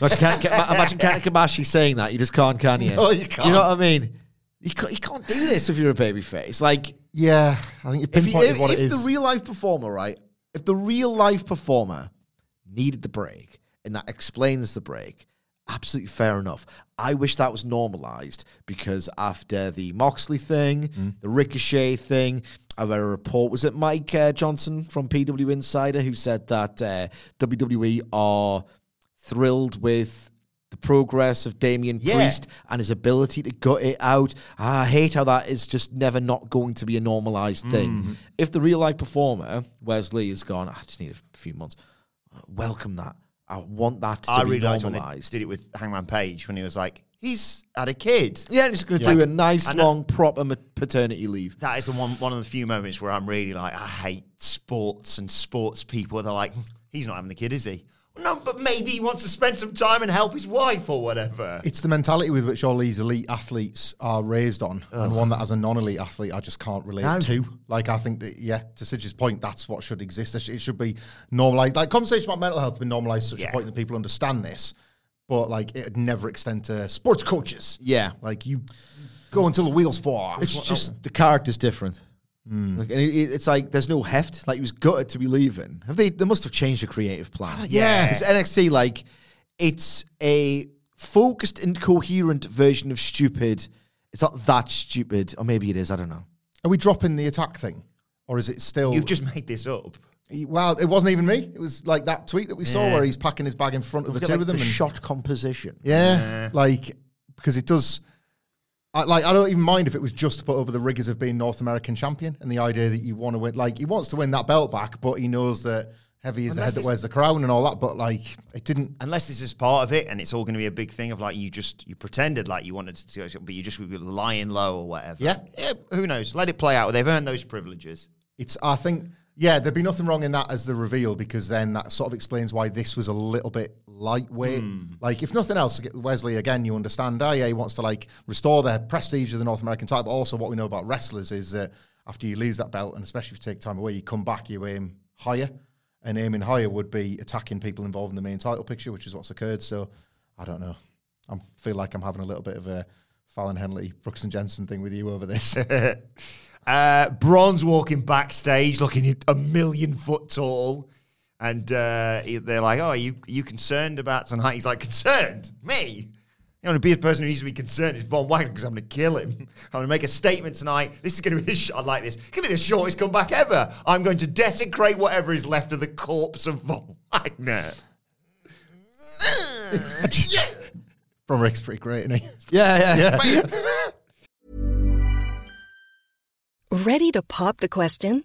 [SPEAKER 3] Imagine, Ken, imagine Ken Kobashi saying that. You just can't, can you?
[SPEAKER 2] No, you can't.
[SPEAKER 3] You know what I mean? You can't, you can't do this if you're a baby face. Like,
[SPEAKER 2] Yeah, I think you
[SPEAKER 3] if,
[SPEAKER 2] pinpointed
[SPEAKER 3] if,
[SPEAKER 2] what it
[SPEAKER 3] if the real life performer, right? If the real life performer needed the break and that explains the break, absolutely fair enough. I wish that was normalized because after the Moxley thing,
[SPEAKER 2] Mm.
[SPEAKER 3] the Ricochet thing, I read a report. Was it Mike uh, Johnson from PW Insider who said that uh, WWE are thrilled with the progress of Damian
[SPEAKER 1] Yeah.
[SPEAKER 3] Priest and his ability to gut it out. I hate how that is just never not going to be a normalized thing.
[SPEAKER 1] Mm-hmm.
[SPEAKER 3] If the real life performer, Wes Lee, is gone, I just need a few months, welcome that. I want that to
[SPEAKER 1] I
[SPEAKER 3] be
[SPEAKER 1] really liked when they
[SPEAKER 3] normalized.
[SPEAKER 1] did it with Hangman Page when he was like, "He's had a kid."
[SPEAKER 3] Yeah, and he's going to do a nice,
[SPEAKER 1] I know-
[SPEAKER 3] long, proper ma- paternity leave.
[SPEAKER 1] That is the one one of the few moments where I'm really like, I hate sports and sports people. They're like, he's not having the kid, is he? Well, no, but maybe he wants to spend some time and help his wife or whatever.
[SPEAKER 2] It's the mentality with which all these elite athletes are raised on, and one that as a non-elite athlete, I just can't relate
[SPEAKER 1] No.
[SPEAKER 2] to. Like, I think that yeah, to Sidge's point, that's what should exist. It It should be normalized. Like conversation about mental health has been normalized to such
[SPEAKER 1] Yeah.
[SPEAKER 2] a point that people understand this, but like it would never extend to sports coaches.
[SPEAKER 3] Yeah.
[SPEAKER 2] like you go until the wheels fall off.
[SPEAKER 3] It's just the character's different.
[SPEAKER 1] Hmm.
[SPEAKER 3] Like, and it, it- it's like there's no heft. Like he was gutted to be leaving. Have they? They must have changed the creative plan.
[SPEAKER 1] Yeah.
[SPEAKER 3] because NXT like it's a focused and coherent version of stupid. It's not that stupid, or maybe it is. I don't know.
[SPEAKER 2] Are we dropping the attack thing, or is it still?
[SPEAKER 1] You've just made this up.
[SPEAKER 2] well, it wasn't even me. It was like that tweet that we saw where he's packing his bag in front of the
[SPEAKER 3] Look at,
[SPEAKER 2] two
[SPEAKER 3] like,
[SPEAKER 2] of them.
[SPEAKER 3] the
[SPEAKER 2] and-
[SPEAKER 3] shot composition.
[SPEAKER 2] Yeah, like because it does. I, like I don't even mind if it was just to put over the rigors of being North American champion and the idea that you want to win. Like he wants to win that belt back, but he knows that heavy is the head that wears the crown and all that. But like it didn't.
[SPEAKER 1] Unless this is part of it, and it's all going to be a big thing of like you just you pretended like you wanted to, but you just were lying low or whatever.
[SPEAKER 2] Yeah.
[SPEAKER 1] yeah. Who knows? Let it play out. They've earned those privileges.
[SPEAKER 2] It's I think yeah, there'd be nothing wrong in that as the reveal because then that sort of explains why this was a little bit lightweight. Like, if nothing else, Wes Lee, again, you understand IA wants to like restore their prestige of the North American title. But also, what we know about wrestlers is that after you lose that belt, and especially if you take time away, you come back, you aim higher. And aiming higher would be attacking people involved in the main title picture, which is what's occurred. So, I don't know. I feel like I'm having a little bit of a Fallon Henley, Brooks and Jensen thing with you over this.
[SPEAKER 1] Uh, Bron's walking backstage, looking a million foot tall, and uh, he- they're like, "Oh, are you are you concerned about tonight?" He's like, "Concerned? Me? The only be- person who needs to be concerned is Von Wagner because I'm going to kill him. I'm going to make a statement tonight. This is going to be the sh- I like this. Give me the shortest comeback ever. I'm going to desecrate whatever is left of the corpse of Von Wagner."
[SPEAKER 2] From Rick's pretty great, isn't he?
[SPEAKER 3] Yeah, yeah.
[SPEAKER 6] Ready to pop the question?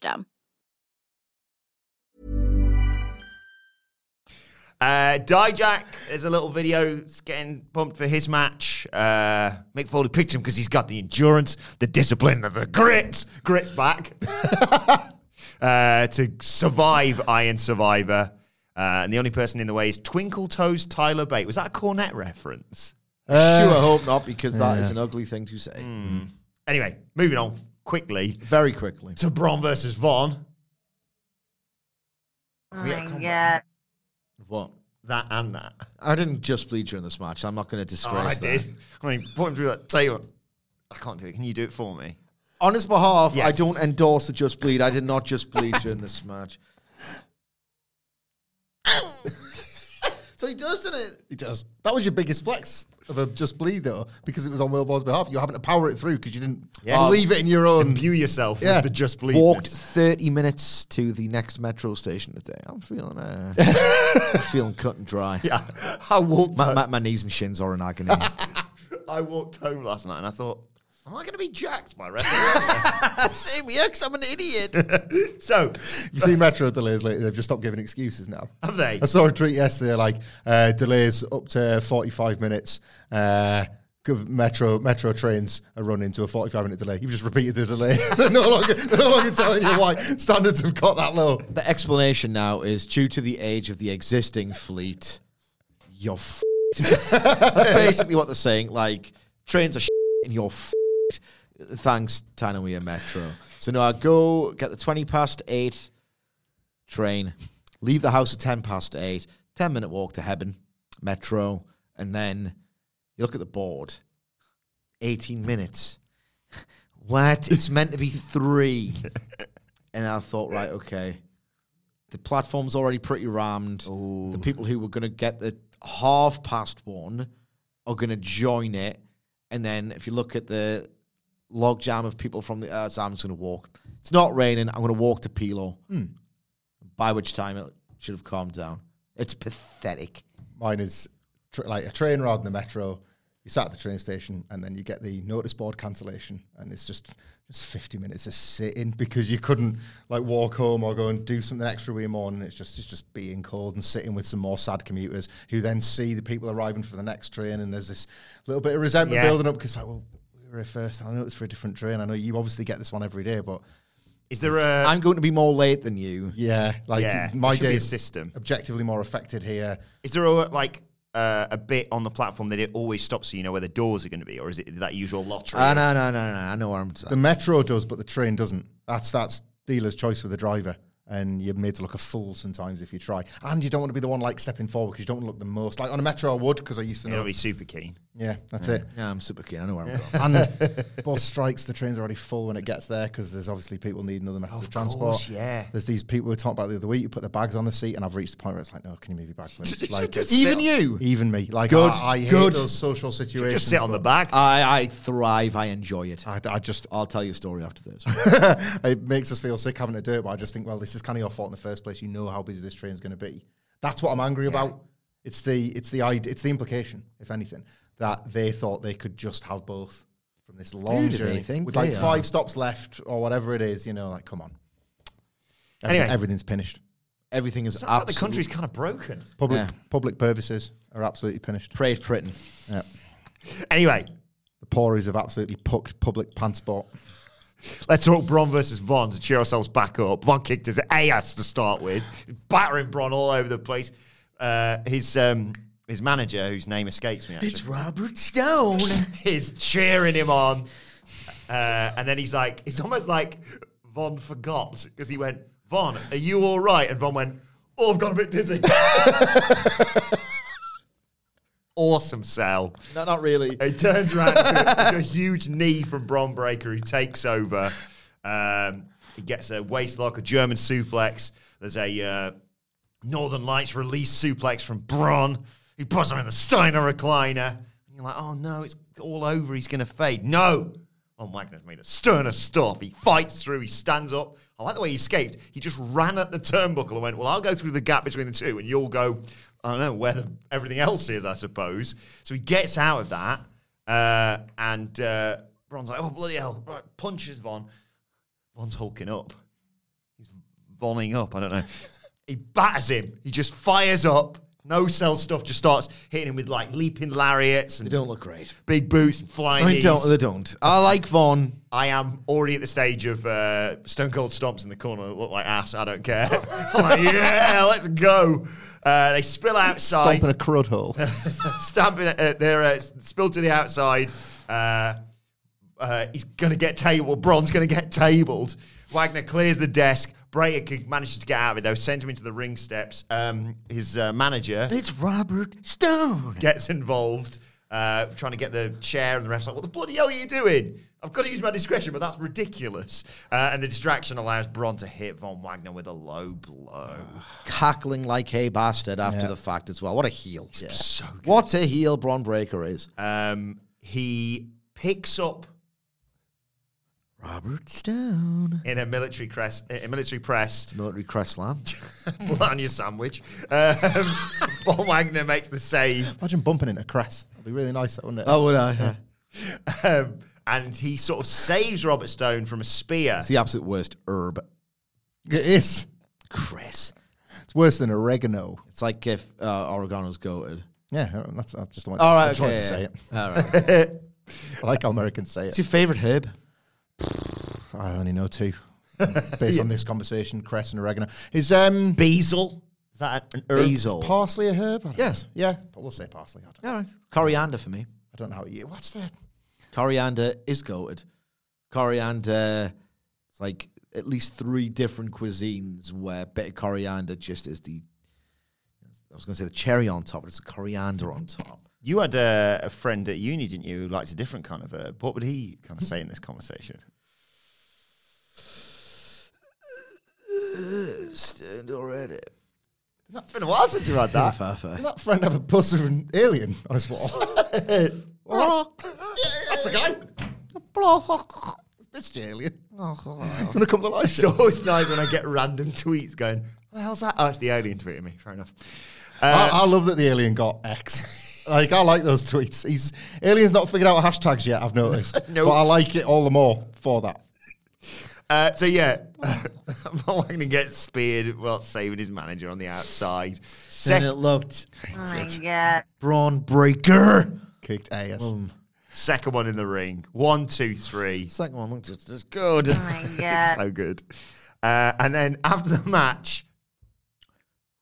[SPEAKER 1] Uh, Dijak, there's a little video it's getting pumped for his match. Uh, Mick Foley picked him because he's got the endurance, the discipline, the grit. Grit's back uh, to survive Iron Survivor. Uh, and the only person in the way is Twinkle Toes Tyler Bate. Was that a Cornette reference?
[SPEAKER 3] sure, I hope not, because that is an ugly thing to say.
[SPEAKER 1] Anyway, moving on quickly
[SPEAKER 3] Very quickly.
[SPEAKER 1] to Bron versus Von.
[SPEAKER 5] Oh
[SPEAKER 1] Yeah,
[SPEAKER 5] my god.
[SPEAKER 3] What?
[SPEAKER 1] That and that.
[SPEAKER 3] I didn't just bleed during this match. I'm not going to disgrace Oh,
[SPEAKER 1] I
[SPEAKER 3] that.
[SPEAKER 1] did. I mean, put him through that table. I can't do it. Can you do it for me?
[SPEAKER 3] On his behalf,
[SPEAKER 1] Yes.
[SPEAKER 3] I don't endorse the just bleed. I did not just bleed during this match. so he does, doesn't it?
[SPEAKER 2] He does. That was your biggest flex of a just bleed, though, because it was on Wilbor's behalf. You're having to power it through because you didn't
[SPEAKER 1] Yeah.
[SPEAKER 2] believe it in your own.
[SPEAKER 1] Imbue yourself
[SPEAKER 2] Yeah.
[SPEAKER 1] with the just bleed.
[SPEAKER 3] Walked 30 minutes to the next metro station today. I'm feeling, uh, I'm feeling cut and dry.
[SPEAKER 1] Yeah, I walked.
[SPEAKER 3] My, my, my knees and shins are in agony.
[SPEAKER 1] I walked home last night and I thought, am I going to be jacked by rest?
[SPEAKER 3] Same here, 'cause I'm an idiot.
[SPEAKER 1] so,
[SPEAKER 2] You see Metro delays lately, they've just stopped giving excuses now.
[SPEAKER 1] have they?
[SPEAKER 2] I saw a tweet yesterday like uh, delays up to 45 minutes. Uh, Metro metro trains are running to a 45 minute delay. You've just repeated the delay. they're, no longer, they're no longer telling you why standards have got that low.
[SPEAKER 3] the explanation now is due to the age of the existing fleet, you're f- That's basically what they're saying. Like, trains are sh- and you're f- Thanks, Tyne and Wear Metro. So now I go get the 20 past 8 train, leave the house at 10 past 8, 10 minute walk to Hebburn Metro, and then you look at the board 18 minutes. What? It's meant to be three. and I thought, right, okay. The platform's already pretty rammed. The people who were going to get the half past one are going to join it. And then if you look at the logjam of people from the uh, so I'm just going to walk. It's not raining. I'm going to walk to Pelaw. By which time it should have calmed down. It's pathetic.
[SPEAKER 2] Mine is tr- like a train rather than the metro. You sat at the train station, and then you get the notice board cancellation, and it's just just fifty minutes of sitting because you couldn't like walk home or go and do something extra with your morning. It's just it's just being cold and sitting with some more sad commuters who then see the people arriving for the next train, and there's this little bit of resentment
[SPEAKER 1] Yeah.
[SPEAKER 2] building up because like, well, here first. I know it's for a different train. I know you obviously get this one every day, but
[SPEAKER 1] Is there a?
[SPEAKER 3] I'm going to be more late than you.
[SPEAKER 2] yeah, like
[SPEAKER 1] Yeah,
[SPEAKER 2] my
[SPEAKER 1] day should be a
[SPEAKER 2] day's
[SPEAKER 1] system.
[SPEAKER 2] objectively more affected here.
[SPEAKER 1] Is there a like uh, a bit on the platform that it always stops so you know where the doors are going to be, or is it that usual lottery?
[SPEAKER 3] Ah, no, no, no, no. I know where I'm.
[SPEAKER 2] The metro does, but the train doesn't. That's that's dealer's choice with the driver, and you're made to look a fool sometimes if you try. And you don't want to be the one like stepping forward because you don't want to look the most. Like on a metro, I would because I used to
[SPEAKER 1] You'll be super keen.
[SPEAKER 2] Yeah, that's it.
[SPEAKER 3] Yeah, I'm super keen. I know where I'm going.
[SPEAKER 2] And there's bus strikes, the train's are already full when it gets there because there's obviously people needing other methods of, transport.
[SPEAKER 1] course, yeah.
[SPEAKER 2] There's these people we were talking about the other week You put their bags on the seat, and I've reached the point where it's like, no, can you move your bag, please? Like,
[SPEAKER 1] Just
[SPEAKER 3] Even you.
[SPEAKER 2] even me. Like,
[SPEAKER 3] Good,
[SPEAKER 2] I, I hate
[SPEAKER 3] good.
[SPEAKER 2] those social situations.
[SPEAKER 1] Just sit on the
[SPEAKER 2] but
[SPEAKER 1] back.
[SPEAKER 3] I, I thrive. I enjoy it.
[SPEAKER 2] I, I just
[SPEAKER 3] I'll tell you a story after this.
[SPEAKER 2] it makes us feel sick having to do it, but I just think, well, this is kind of your fault in the first place. You know how busy this train's going to be. That's what I'm angry about. It's the it's the it's the implication, if anything, that they thought they could just have both from this long journey
[SPEAKER 3] think
[SPEAKER 2] with like
[SPEAKER 3] are?
[SPEAKER 2] five stops left or whatever it is. You know, like come on.
[SPEAKER 1] Anyway.
[SPEAKER 2] everything's finished.
[SPEAKER 3] Everything is
[SPEAKER 1] Sounds like the country's kind of broken.
[SPEAKER 2] Public
[SPEAKER 3] Yeah.
[SPEAKER 2] public purposes are absolutely finished.
[SPEAKER 3] Praise Britain.
[SPEAKER 2] Yeah.
[SPEAKER 1] Anyway,
[SPEAKER 2] The Tories have absolutely pucked public transport.
[SPEAKER 1] Let's talk Bron versus Von to cheer ourselves back up. Von kicked his ass to start with, battering Bron all over the place. Uh, his um, his manager, whose name escapes me, actually,
[SPEAKER 3] Robert Stone.
[SPEAKER 1] is cheering him on. Uh, and then he's like, it's almost like Von forgot because he went, Von, are you all right? And Von went, Oh, I've got a bit dizzy. awesome sell.
[SPEAKER 3] no, not really.
[SPEAKER 1] He turns around to a, a huge knee from Bron Breakker who takes over. Um, he gets a waist lock, a German suplex. There's a uh, Northern Lights release suplex from Bron. He puts him in the Steiner recliner. And you're like, oh no, it's all over. He's going to fade. No. Oh, Magnus made a sterner stuff. He fights through. He stands up. I like the way he escaped. He just ran at the turnbuckle and went, well, I'll go through the gap between the two and you'll go, I don't know, where the, everything else is, I suppose. So he gets out of that. Uh, and uh, Bron's like, oh, bloody hell. Right, punches Von. Von's hulking up. He's vonning up. I don't know. he batters him. He just fires up. No sell stuff. Just starts hitting him with like leaping lariats and
[SPEAKER 3] They don't look great.
[SPEAKER 1] big boots and flying
[SPEAKER 3] They
[SPEAKER 1] knees.
[SPEAKER 3] don't. They don't. I like Von.
[SPEAKER 1] I am already at the stage of uh, Stone Cold Stomps in the corner that look like ass. I don't care. I'm like, yeah, let's go. Uh, they spill outside.
[SPEAKER 2] Stomping a crud hole.
[SPEAKER 1] stamping. Uh, they're uh, spilled to the outside. Uh, uh, he's to get tabled. Bron's to get tabled. Wagner clears the desk. Breakker manages to get out of it, though. Send him into the ring steps. Um, his uh, manager
[SPEAKER 3] It's Robert Stone.
[SPEAKER 1] gets involved, uh, trying to get the chair, and the ref's like, What the bloody hell are you doing? I've got to use my discretion, but that's ridiculous. Uh, and the distraction allows Bron to hit Von Wagner with a low blow.
[SPEAKER 3] Cackling like a bastard after the fact as well. What a heel.
[SPEAKER 1] So good.
[SPEAKER 3] What a heel Bron Breakker is.
[SPEAKER 1] Um, he picks up
[SPEAKER 3] Robert Stone.
[SPEAKER 1] in a military press, a military press,
[SPEAKER 3] Military crest slam.
[SPEAKER 1] lasagna sandwich. Um, Von Wagner makes the save,
[SPEAKER 2] Imagine bumping into Cress. That'd be really nice, that, wouldn't it?
[SPEAKER 3] oh, would I? Yeah.
[SPEAKER 1] um, and he sort of saves Robert Stone from a spear.
[SPEAKER 3] It's the absolute worst herb.
[SPEAKER 2] It is.
[SPEAKER 3] Chris.
[SPEAKER 2] It's worse than oregano.
[SPEAKER 3] It's like if uh, Oregano's goated.
[SPEAKER 2] Yeah, that's, I just want,
[SPEAKER 3] All
[SPEAKER 2] I
[SPEAKER 3] right,
[SPEAKER 2] just
[SPEAKER 3] okay.
[SPEAKER 2] wanted to say it.
[SPEAKER 3] All right.
[SPEAKER 2] I like how Americans say
[SPEAKER 3] What's
[SPEAKER 2] it.
[SPEAKER 3] your favourite herb?
[SPEAKER 2] I only know two. Based on this conversation, cress and oregano. Is um
[SPEAKER 1] Basil. Is that an herb?
[SPEAKER 3] Basil.
[SPEAKER 2] parsley a herb? I don't
[SPEAKER 3] Yes.
[SPEAKER 2] know. Yeah, but we'll say parsley. I don't,
[SPEAKER 3] All right. Coriander for me.
[SPEAKER 2] I don't know how you. What's that?
[SPEAKER 3] Coriander is goated. Coriander, it's like at least three different cuisines where bit of coriander just is the, I was going to say the cherry on top, but it's a coriander on top.
[SPEAKER 1] You had a, a friend at uni, didn't you, who liked a different kind of herb? What would he kind of say in this conversation?
[SPEAKER 3] Stand already.
[SPEAKER 1] It's been a while since you had that.
[SPEAKER 3] Fair, fair.
[SPEAKER 2] Did that friend have a poster of an alien on his wall? Well, that's, that's the guy. Mr. Alien. Want to come to life?
[SPEAKER 1] It's always nice when I get random tweets going, What the hell's that? Oh, it's the alien tweeting me. Fair enough.
[SPEAKER 2] I,
[SPEAKER 1] Uh,
[SPEAKER 2] I love that the alien got X. like I like those tweets. He's alien's not figured out hashtags yet. I've noticed,
[SPEAKER 1] Nope.
[SPEAKER 2] but I like it all the more for that.
[SPEAKER 1] Uh, so yeah, Von Wagner gets speared while saving his manager on the outside.
[SPEAKER 3] And
[SPEAKER 1] Sec-
[SPEAKER 3] it looked
[SPEAKER 5] Oh my god.
[SPEAKER 3] Bron Breakker.
[SPEAKER 2] Kicked ass.
[SPEAKER 3] Um,
[SPEAKER 1] second one in the ring. One, two, three.
[SPEAKER 3] second one looked just as good.
[SPEAKER 5] Oh my god.
[SPEAKER 1] so good. Uh, and then after the match,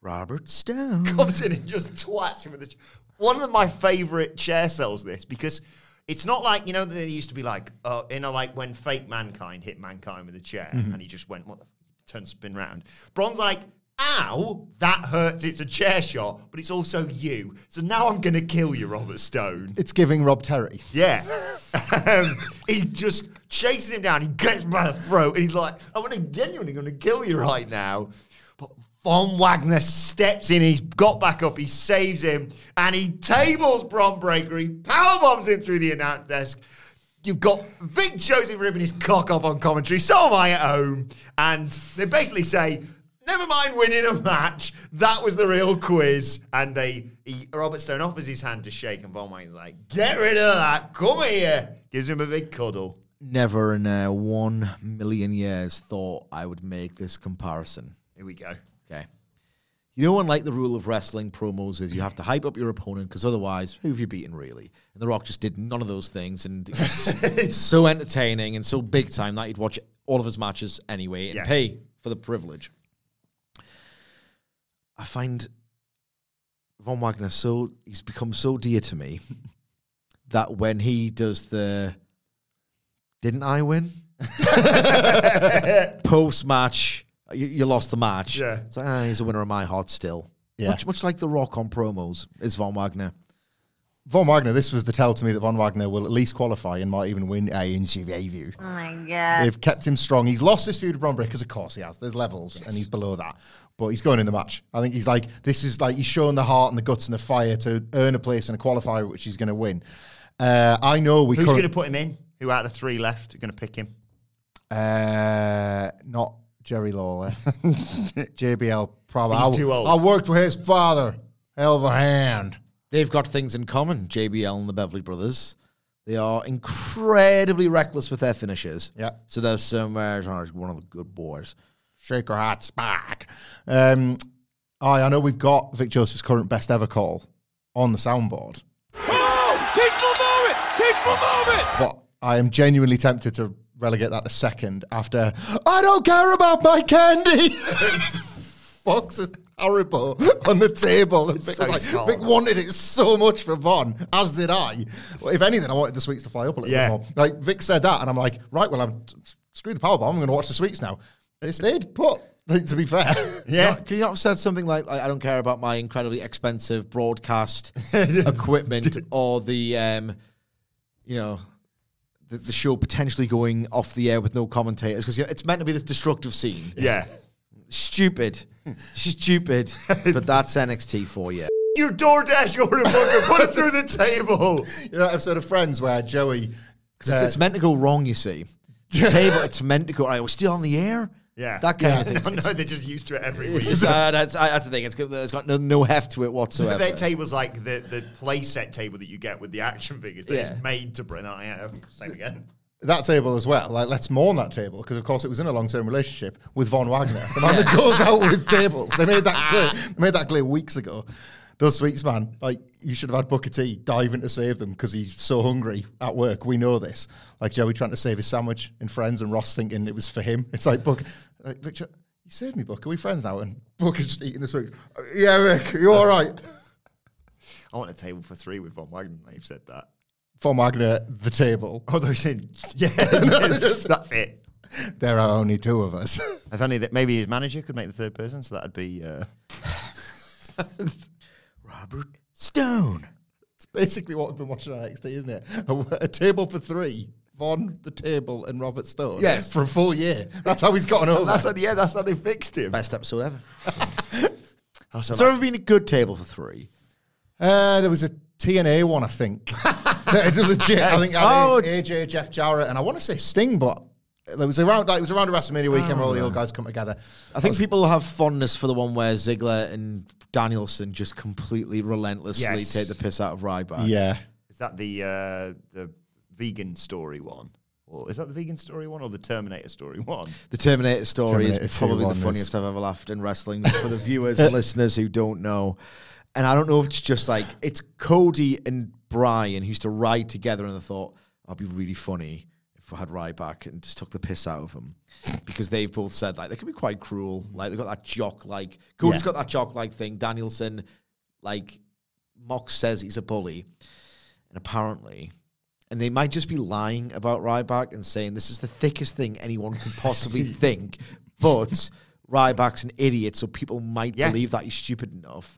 [SPEAKER 3] Robert Stone.
[SPEAKER 1] comes in and just twats him with the. Chair. One of my favorite chair sells this because it's not like you know they used to be like uh, you know like when fake mankind hit mankind with a chair and he just went what the turn spin round. Bron's like. Ow, that hurts. It's a chair shot, but it's also you. So now I'm going to kill you, Robert Stone.
[SPEAKER 2] It's giving Rob Terry.
[SPEAKER 1] Yeah. um, he just chases him down. He gets by the throat, and he's like, I'm gonna, genuinely going to kill you right now. Von Wagner steps in. He's got back up. He saves him, and he tables Bron Breakker. He powerbombs him through the announce desk. You've got Vic Joseph ripping his cock off on commentary. So am I at home. And they basically say, never mind winning a match. That was the real quiz. And they, he, Robert Stone offers his hand to shake, and Von Wagner's like, get rid of that. Come here. Gives him a big cuddle.
[SPEAKER 3] Never in uh, one million years thought I would make this comparison.
[SPEAKER 1] Here we go.
[SPEAKER 3] Okay. You know, unlike the rule of wrestling promos is you have to hype up your opponent because otherwise, who have you beaten really? And The Rock just did none of those things, and it's so entertaining and so big time that you'd watch all of his matches anyway and
[SPEAKER 1] Yeah.
[SPEAKER 3] pay for the privilege. I find Von Wagner so he's become so dear to me that when he does the didn't I win? Post match, you, you lost the match.
[SPEAKER 1] Yeah.
[SPEAKER 3] It's like, ah, he's a winner of my heart still.
[SPEAKER 2] Yeah.
[SPEAKER 3] Much, much like The Rock on promos is Von Wagner.
[SPEAKER 2] Von Wagner, this was the tell to me that Von Wagner will at least qualify and might even win a interview.
[SPEAKER 5] Oh my god.
[SPEAKER 2] They've kept him strong. He's lost his feud with Bron Breakker, because of course he has. There's levels, and he's below that. But he's going in the match. I think he's like, this is like, he's shown the heart and the guts and the fire to earn a place in a qualifier, which he's going to win. Uh, I know we
[SPEAKER 1] Who's
[SPEAKER 2] current-
[SPEAKER 1] going to put him in? Who out of the three left are going to pick him?
[SPEAKER 2] Uh, not Jerry Lawler. JBL, probably.
[SPEAKER 1] He's
[SPEAKER 2] I,
[SPEAKER 1] too old.
[SPEAKER 2] I worked with his father. Hell of a hand.
[SPEAKER 3] They've got things in common, JBL and the Beverly Brothers. They are incredibly reckless with their finishes.
[SPEAKER 2] Yeah.
[SPEAKER 3] So there's some, uh, one of the good boys.
[SPEAKER 2] Shaker hat spark. Um, I, I know we've got Vic Joseph's current best ever call on the soundboard,
[SPEAKER 7] Oh, teachable moment! Teachable moment!
[SPEAKER 2] but I am genuinely tempted to relegate that to second after I don't care about my candy. Box is horrible on the table. And Vic,
[SPEAKER 1] so
[SPEAKER 2] like,
[SPEAKER 1] small.
[SPEAKER 2] Vic wanted it so much for Von, as did I. Well, if anything, I wanted the sweets to fly up a little
[SPEAKER 1] Yeah.
[SPEAKER 2] bit more. Like Vic said that, and I'm like, right, well, I'm screw the power bomb. I'm going to watch the sweets now. It stayed put. To be fair,
[SPEAKER 1] Yeah.
[SPEAKER 3] Can you not have said something like, like, I don't care about my incredibly expensive broadcast equipment or the, um, you know, the, the show potentially going off the air with no commentators because it's meant to be this destructive scene.
[SPEAKER 1] Yeah.
[SPEAKER 3] Stupid. Stupid. but that's NXT for you.
[SPEAKER 1] Your DoorDash order booker, put it through the table.
[SPEAKER 2] you know that episode of Friends where Joey.
[SPEAKER 3] Because it's,
[SPEAKER 2] uh,
[SPEAKER 3] it's meant to go wrong, you see. The table, it's meant to go, right, we're still on the air?
[SPEAKER 1] Yeah.
[SPEAKER 3] That kind
[SPEAKER 2] Yeah.
[SPEAKER 3] of thing.
[SPEAKER 1] No,
[SPEAKER 3] It's-
[SPEAKER 1] no, they're just used to it every week.
[SPEAKER 3] just, uh, that's, I, that's the thing. It's got, it's got no, no heft to it whatsoever.
[SPEAKER 1] Their table's like the, the play set table that you get with the action figures. They're
[SPEAKER 3] Yeah.
[SPEAKER 1] just made to bring that out. Same again.
[SPEAKER 2] that table as well. Like, let's mourn that table because, of course, it was in a long-term relationship with Von Wagner, the man that goes out with tables. They made that clear. They made that clear weeks ago. Those sweets, man. Like, you should have had Booker T dive in to save them because he's so hungry at work. We know this. Like Joey trying to save his sandwich and Friends, and Ross thinking it was for him. It's like Booker, like Victor, you saved me, Booker. Are we friends now? And Booker's just eating the sweets. "Uh, Yeah, Rick, you all right?
[SPEAKER 1] I want a table for three with Von Wagner. They've said that.
[SPEAKER 2] Von Wagner, the table.
[SPEAKER 1] Oh, they're saying, yeah, that's it.
[SPEAKER 2] There are only two of us.
[SPEAKER 1] If only that maybe his manager could make the third person, so that'd be. Uh,
[SPEAKER 3] Robert Stone.
[SPEAKER 2] It's basically what we've been watching on NXT, isn't it? A, a table for three. Von, the table, and Robert Stone.
[SPEAKER 3] Yes.
[SPEAKER 2] For a full year. That's how he's gotten over.
[SPEAKER 1] that's how, yeah, that's how they fixed him.
[SPEAKER 3] Best episode ever.
[SPEAKER 1] Also,
[SPEAKER 3] Has there ever been a good table for three?
[SPEAKER 2] Uh, there was a TNA one, I think. That- Legit. I think, I
[SPEAKER 3] Oh.
[SPEAKER 2] AJ, Jeff Jarrett, and I want to say Sting, but It was around like it was around a WrestleMania weekend where all the
[SPEAKER 3] Ah.
[SPEAKER 2] old guys come together.
[SPEAKER 3] I think people have fondness for the one where Ziggler and Danielson just completely relentlessly
[SPEAKER 1] Yes.
[SPEAKER 3] take the piss out of Ryback.
[SPEAKER 2] Yeah.
[SPEAKER 1] Is that the uh, the vegan story one? Or is that the vegan story one or the Terminator story one?
[SPEAKER 3] The Terminator story
[SPEAKER 2] Terminator
[SPEAKER 3] is probably the
[SPEAKER 2] one is-
[SPEAKER 3] funniest I've ever laughed in wrestling for the viewers and listeners who don't know. And I don't know if it's just like it's Cody and Bryan who used to ride together and I thought I'd be really funny if I had Ryback and just took the piss out of him. Because they've both said like they can be quite cruel. Like they've got that jock like Cody's
[SPEAKER 2] Yeah.
[SPEAKER 3] got that jock like thing. Danielson like Mox says he's a bully. And apparently and they might just be lying about Ryback and saying this is the thickest thing anyone can possibly think. But Ryback's an idiot, so people might
[SPEAKER 1] Yeah.
[SPEAKER 3] believe that he's stupid enough.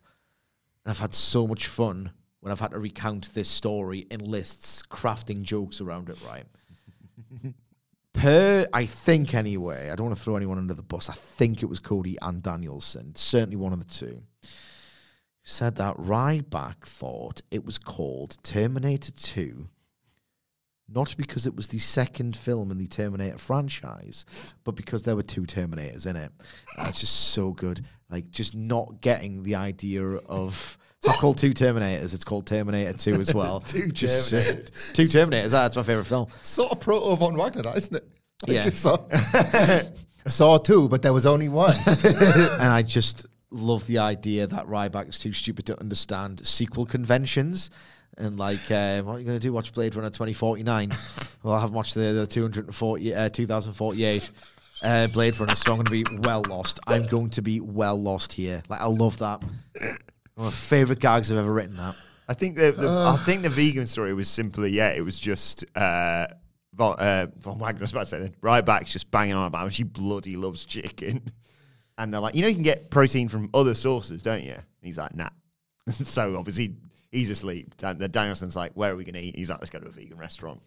[SPEAKER 3] And I've had so much fun when I've had to recount this story in lists, crafting jokes around it, right? per, I think anyway, I don't want to throw anyone under the bus. I think it was Cody and Danielson, certainly one of the two. Said that Ryback thought it was called Terminator 2 not because it was the second film in the Terminator franchise, but because there were two Terminators in it. And it's just so good. Like, just not getting the idea of. It's not called Two Terminators, it's called Terminator 2 as well.
[SPEAKER 1] Two
[SPEAKER 3] just,
[SPEAKER 1] Terminators.
[SPEAKER 3] two Terminators, that's my favourite film.
[SPEAKER 2] Sort of proto Von Wagner, that, isn't it? Like
[SPEAKER 3] Yeah.
[SPEAKER 2] it's Saw, saw two, but there was only one.
[SPEAKER 3] and I just love the idea that Ryback is too stupid to understand sequel conventions. And like, um, what are you going to do? Watch Blade Runner 2049? well, I haven't watched the, the 240, uh, 2048 uh, Blade Runner, so I'm going to be well lost. I'm going to be well lost here. Like, I love that. One of my favourite gags I've ever written. That
[SPEAKER 1] I think the, the I think the vegan story was simply yeah, it was just uh, Von, uh, Von Wagner. I was about to say then Ryback's just banging on about how she bloody loves chicken, and they're like, you know, you can get protein from other sources, don't you? And he's like, nah. so obviously he's asleep. Dan, the Danielson's like, where are we going to eat? He's like, let's go to a vegan restaurant.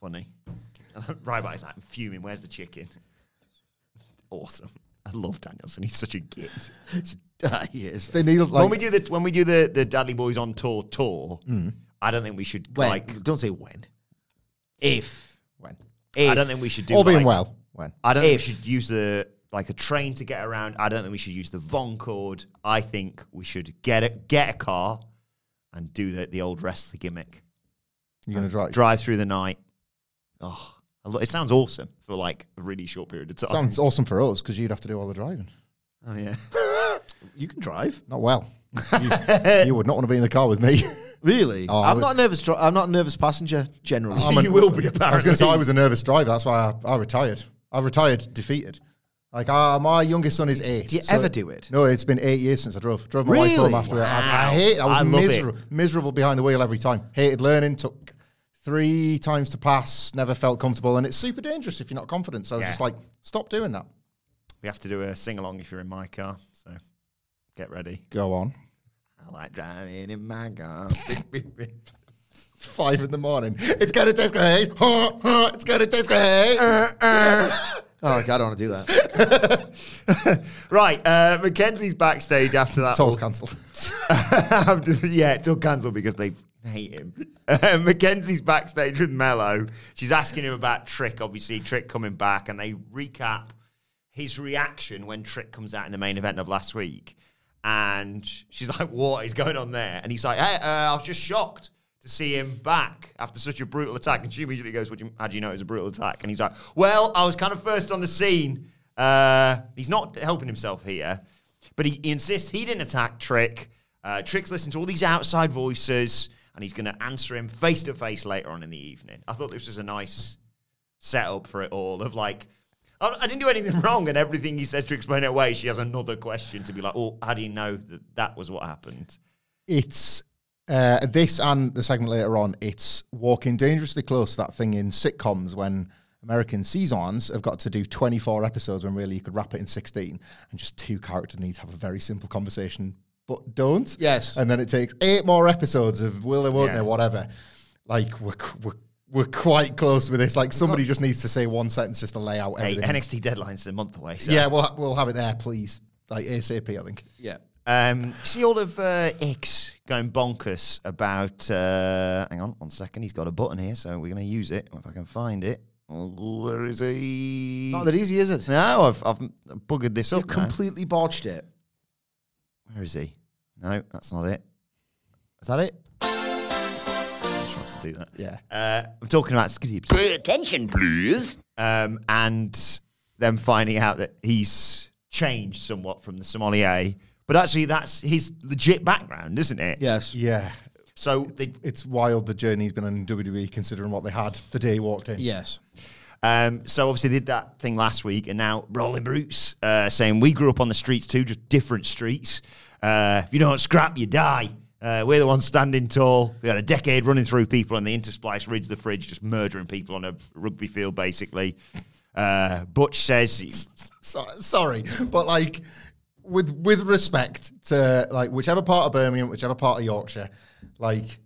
[SPEAKER 1] Funny. Ryback's like, I'm fuming. Where's the chicken? Awesome. I love Danielson. He's such a git.
[SPEAKER 3] he is.
[SPEAKER 2] they need
[SPEAKER 1] when
[SPEAKER 2] like
[SPEAKER 1] we do the when we do the the Dadley Boyz on tour tour, mm. I don't think we should
[SPEAKER 3] When?
[SPEAKER 1] like
[SPEAKER 3] don't say when.
[SPEAKER 1] if.
[SPEAKER 2] when
[SPEAKER 1] I don't think we should do.
[SPEAKER 2] all being
[SPEAKER 1] like-
[SPEAKER 2] well. When
[SPEAKER 1] I don't think we should use the like a train to get around. I don't think we should use the Voncord. I think we should get a get a car and do the the old wrestler gimmick.
[SPEAKER 2] you're gonna drive.
[SPEAKER 1] Drive through the night. Oh, it sounds awesome for like a really short period of time.
[SPEAKER 2] Sounds awesome for us because you'd have to do all the driving.
[SPEAKER 1] oh yeah.
[SPEAKER 3] You can drive.
[SPEAKER 2] Not well. you, you would not want to be in the car with me.
[SPEAKER 3] Really?
[SPEAKER 2] Oh, I
[SPEAKER 3] I'm not a nervous. Dri- I'm not a nervous passenger generally.
[SPEAKER 2] I'm
[SPEAKER 1] You will be,
[SPEAKER 2] I was going to say
[SPEAKER 1] apparently.
[SPEAKER 2] I was a nervous driver. That's why I, I retired. I retired defeated. Like uh, my youngest son is eight.
[SPEAKER 3] Do you ever do it?
[SPEAKER 2] No, it's been eight years since I drove. Drove my wife home
[SPEAKER 3] Really?
[SPEAKER 2] after it. I,
[SPEAKER 1] Wow.
[SPEAKER 2] I hate. I was
[SPEAKER 1] I
[SPEAKER 2] miserable, miserable behind the wheel every time. Hated learning. Took three times to pass. Never felt comfortable, and it's super dangerous if you're not confident. So I was just like, stop doing that.
[SPEAKER 1] We have to do a sing along if you're in my car. So get ready.
[SPEAKER 2] Go on.
[SPEAKER 1] I like driving in my car.
[SPEAKER 2] Five in the morning. It's gonna taste great. It's gonna taste great.
[SPEAKER 3] Oh, God, I don't want to do that.
[SPEAKER 1] right, uh, Mackenzie's backstage after that.
[SPEAKER 2] All cancelled.
[SPEAKER 1] Yeah, it's all cancelled because they hate him. Uh, Mackenzie's backstage with Melo. She's asking him about Trick, obviously, Trick coming back, and they recap his reaction when Trick comes out in the main event of last week. And she's like, What is going on there? And he's like, Hey, uh, I was just shocked to see him back after such a brutal attack. And she immediately goes, what do you, How do you know it was a brutal attack? And he's like, Well, I was kind of first on the scene. Uh, he's not helping himself here, but he, he insists he didn't attack Trick. Uh, Trick's listening to all these outside voices, and he's going to answer him face to face later on in the evening. I thought this was a nice setup for it all of like, I didn't do anything wrong, and everything he says to explain it away, she has another question to be like, oh, how do you know that that was what happened?
[SPEAKER 2] it's uh, this and the segment later on. It's walking dangerously close to that thing in sitcoms when American seasons have got to do 24 episodes when really you could wrap it in 16, and just two characters need to have a very simple conversation, but don't.
[SPEAKER 3] Yes.
[SPEAKER 2] and then it takes eight more episodes of will they, won't
[SPEAKER 1] Yeah.
[SPEAKER 2] they, whatever. Like we're, we're we're quite close with this. Like somebody just needs to say one sentence just to lay out
[SPEAKER 1] Hey. NXT deadline's a month away. So.
[SPEAKER 2] Yeah, we'll we'll have it there, please. Like ASAP, I think.
[SPEAKER 3] Yeah.
[SPEAKER 1] Um, see all of uh, X going bonkers about. Uh, hang on, one second. He's got a button here, so we're going to use it if I can find it. Where is he?
[SPEAKER 3] Not that easy, is it?
[SPEAKER 1] No, I've, I've buggered this
[SPEAKER 3] You've
[SPEAKER 1] up. now.
[SPEAKER 3] completely botched it.
[SPEAKER 1] Where is he? No, that's not it. Is that it? I'm sure to do that.
[SPEAKER 2] Yeah.
[SPEAKER 1] Uh, I'm talking about Skips. Pay attention, please. Um, and them finding out that he's changed somewhat from the sommelier, but actually that's his legit background, isn't it?
[SPEAKER 3] Yes.
[SPEAKER 2] Yeah.
[SPEAKER 1] So they,
[SPEAKER 2] It's wild the journey he's been on in WWE considering what they had the day he walked in.
[SPEAKER 3] Yes.
[SPEAKER 1] Um, so obviously they did that thing last week, and now Brawling Brutes uh, saying we grew up on the streets too, just different streets. Uh, if you don't scrap, you die. Uh, we're the ones standing tall. We had a decade running through people, and the intersplice rids the fridge, just murdering people on a rugby field, basically. Uh, Butch says,
[SPEAKER 2] So, sorry, but like with with respect to like whichever part of Birmingham, whichever part of Yorkshire, like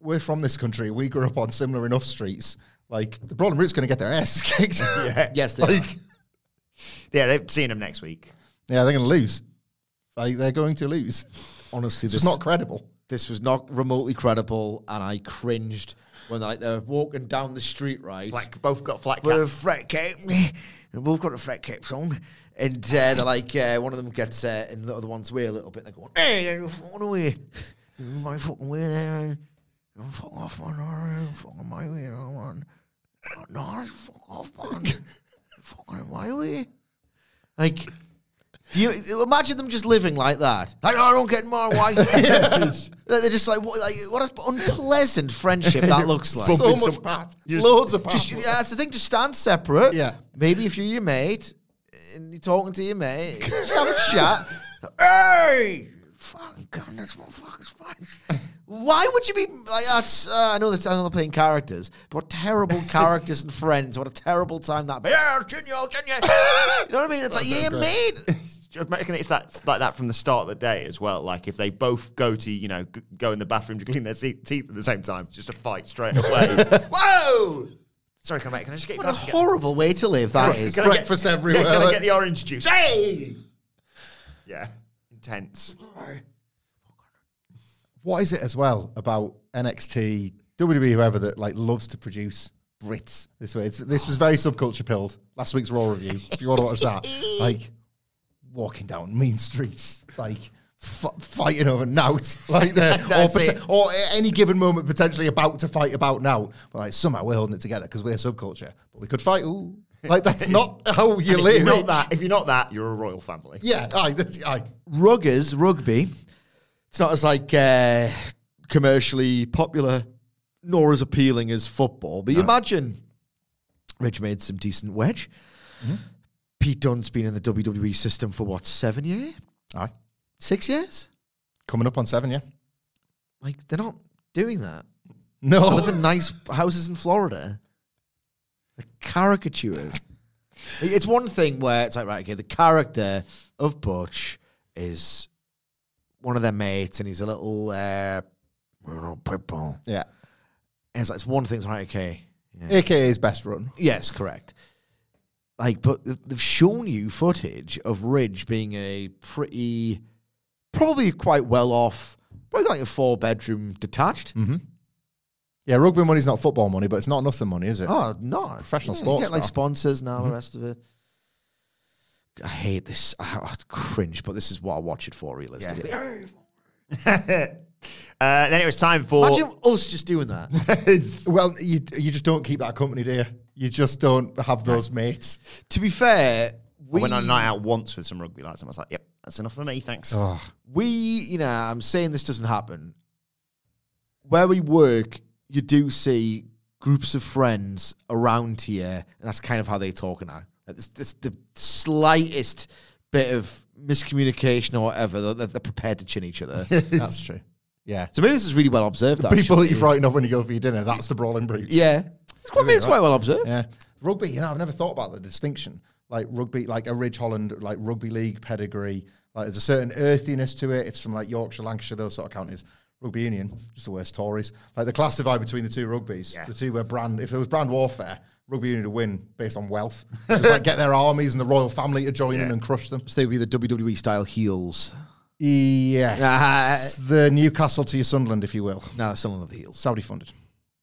[SPEAKER 2] we're from this country. We grew up on similar enough streets. Like the Brawling Brute's going to get their ass kicked.
[SPEAKER 1] yeah,
[SPEAKER 3] Yes, they
[SPEAKER 2] like
[SPEAKER 3] are.
[SPEAKER 1] yeah, they're seeing them next week.
[SPEAKER 2] yeah, they're going to lose. Like they're going to lose.
[SPEAKER 3] Honestly, this
[SPEAKER 2] is not credible.
[SPEAKER 3] this was not remotely credible, and I cringed when like they're walking down the street, right?
[SPEAKER 1] Like both got flat caps.
[SPEAKER 3] With a
[SPEAKER 1] caps.
[SPEAKER 3] fret cap. We've both got the fret caps on. And uh, they're like, uh, one of them gets, uh, and the other one's way a little bit. They're going, hey, you're fucking away. You're my fucking way there. You're fuck off, man. You're fucking my way, man. No, fuck off, man. You're fucking my way. Like, do you imagine them just living like that? Like, oh, I don't get my way. They're just like, what, like, what an unpleasant friendship that looks like.
[SPEAKER 2] so much path, loads of path.
[SPEAKER 3] Just, yeah, that's the thing. Just stand separate.
[SPEAKER 2] Yeah.
[SPEAKER 3] Maybe if you're your mate and you're talking to your mate, just have a chat. Hey, fucking gun this motherfucker's face. Why would you be like that's? Uh, I know that's another playing characters, but what terrible characters and friends. What a terrible time that. Yeah, Junior, Junior. you know what I mean? It's like yeah, mate.
[SPEAKER 1] Just making it that like that from the start of the day as well. Like if they both go to you know g- go in the bathroom to clean their se- teeth at the same time, it's just a fight straight away. Whoa! Sorry, come back. can I just get
[SPEAKER 3] What
[SPEAKER 1] a
[SPEAKER 3] a
[SPEAKER 1] I get-
[SPEAKER 3] horrible way to live that is.
[SPEAKER 1] can I
[SPEAKER 3] is.
[SPEAKER 1] get-
[SPEAKER 2] Breakfast
[SPEAKER 1] yeah,
[SPEAKER 2] everywhere.
[SPEAKER 1] can I get the orange juice? Hey! Yeah, intense.
[SPEAKER 2] What is it as well about NXT, WWE, whoever that like loves to produce Brits this way? It's, this was very subculture pilled. Last week's Raw review. If you want to watch that, like walking down mean streets, like f- fighting over nout, like there, or,
[SPEAKER 1] That's
[SPEAKER 2] or at any given moment potentially about to fight about now. But like somehow we're holding it together because we're a subculture. But we could fight. Ooh, like that's not how you
[SPEAKER 1] And if
[SPEAKER 2] live.
[SPEAKER 1] you're not that, if you're not that, you're a royal family.
[SPEAKER 2] Yeah, aye, that's, aye.
[SPEAKER 3] Ruggers, rugby, it's not as like uh, commercially popular nor as appealing as football. But you imagine Ridge made some decent wedge. Pete Dunne's been in the WWE system for what, seven years?
[SPEAKER 2] Aye.
[SPEAKER 3] Six years?
[SPEAKER 2] Coming up on seven, yeah.
[SPEAKER 3] Like, they're not doing that.
[SPEAKER 2] No.
[SPEAKER 3] They live in nice houses in Florida. They're it's one thing where it's like, right, okay, the character of Butch is one of their mates and he's a little, uh, you know, pit.
[SPEAKER 2] Yeah.
[SPEAKER 3] And it's like, it's one thing, it's right, okay. Yeah.
[SPEAKER 2] AKA's best run.
[SPEAKER 3] Yes, correct. Like, but they've shown you footage of Ridge being a pretty, probably quite well off, probably like a four bedroom detached.
[SPEAKER 2] Mm-hmm. Yeah, rugby money's not football money, but it's not nothing money, is it?
[SPEAKER 3] Oh, no.
[SPEAKER 2] Professional
[SPEAKER 3] Yeah,
[SPEAKER 2] sports
[SPEAKER 3] You get like sponsors now,
[SPEAKER 2] Mhm.
[SPEAKER 3] the rest of it. I hate this. I, I cringe, but this is what I watch it for, realistically.
[SPEAKER 1] uh, then it was time for.
[SPEAKER 3] Imagine us just doing that.
[SPEAKER 2] well, you you just don't keep that company, do you? You just don't have those mates.
[SPEAKER 3] to be fair,
[SPEAKER 1] I
[SPEAKER 3] we
[SPEAKER 1] went on a night out once with some rugby lads, and I was like, "Yep, that's enough for me, thanks."
[SPEAKER 2] Oh,
[SPEAKER 3] we, you know, I'm saying this doesn't happen. Where we work, you do see groups of friends around here, and that's kind of how they talk now. Like, This, this, the slightest bit of miscommunication or whatever, they're, they're prepared to chin each other.
[SPEAKER 2] that's true. Yeah.
[SPEAKER 3] so maybe this is really well observed.
[SPEAKER 2] The people that you're frightened of when you go for your dinner, that's the brawling brutes.
[SPEAKER 3] Yeah, it's quite, it's quite well observed.
[SPEAKER 2] Yeah. Rugby, you know, I've never thought about the distinction. Like rugby, like a Ridge Holland, like rugby league pedigree. Like there's a certain earthiness to it. It's from like Yorkshire, Lancashire, those sort of counties. Rugby union, just the worst Tories. Like the class divide between the two rugbies. The two were brand. If there was brand warfare, rugby union would win based on wealth. Just like get their armies and the royal family to join in and crush them.
[SPEAKER 3] So they would be the WWE style heels.
[SPEAKER 2] Yes. the Newcastle to your Sunderland, if you will.
[SPEAKER 3] No, they're still on the heels.
[SPEAKER 2] Saudi funded.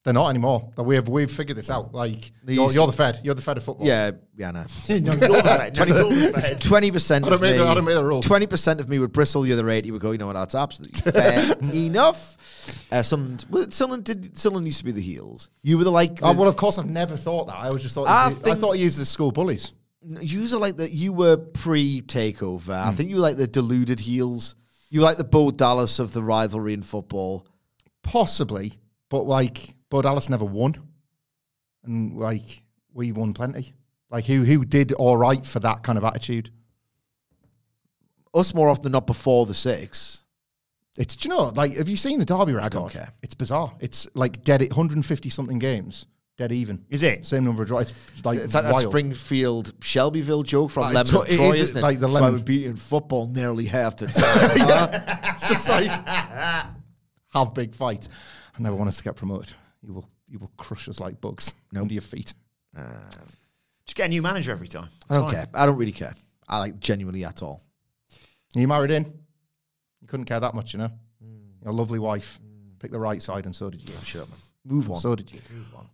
[SPEAKER 2] They're not anymore. But We've we've figured this out. Like you're, you're the Fed. You're the Fed of football.
[SPEAKER 3] Yeah, yeah, no.
[SPEAKER 1] no, you're the Fed. No, you're the Fed.
[SPEAKER 3] Twenty percent
[SPEAKER 2] I don't
[SPEAKER 3] of
[SPEAKER 2] make
[SPEAKER 3] me.
[SPEAKER 2] the- I don't make the rules.
[SPEAKER 3] Twenty percent of me would bristle. The other eighty would go. You know what? That's absolutely fair enough. Uh, Sunderland, well, Sunderland did. Sunderland used to be the heels. You were the like.
[SPEAKER 2] Oh, well, of course, I've never thought that. I always just thought
[SPEAKER 3] I
[SPEAKER 2] I, thought he used the school bullies.
[SPEAKER 3] You were like that. You were pre-takeover.
[SPEAKER 2] Hmm.
[SPEAKER 3] I think you were like the deluded heels. You were like the Bo Dallas of the rivalry in football.
[SPEAKER 2] Possibly, but like, Bo Dallas never won, and like we won plenty. Like who who did all right for that kind of attitude?
[SPEAKER 3] Us more often than not before the six.
[SPEAKER 2] It's do you know like have you seen the Derby record?
[SPEAKER 3] don't care.
[SPEAKER 2] It's bizarre. It's like dead at 150 something games, dead even.
[SPEAKER 1] Is it?
[SPEAKER 2] Same number of draws. It's like
[SPEAKER 3] It's like that
[SPEAKER 2] wild.
[SPEAKER 3] Springfield Shelbyville joke from
[SPEAKER 2] Uh,
[SPEAKER 3] Lemon of Troy,
[SPEAKER 2] is,
[SPEAKER 3] isn't it?
[SPEAKER 2] like the Lemon-
[SPEAKER 3] we're beating football nearly half the time.
[SPEAKER 2] it's just like have big fight. I never want us to get promoted. You will you will crush us like bugs under your feet.
[SPEAKER 1] Um, just get a new manager every time.
[SPEAKER 3] I don't
[SPEAKER 1] Fine.
[SPEAKER 3] care. I don't really care. I like genuinely at all.
[SPEAKER 2] You married in? You couldn't care that much, you know. Hmm. Your lovely wife hmm. picked the right side, and so did you.
[SPEAKER 3] Up, man. Move on.
[SPEAKER 2] So did you.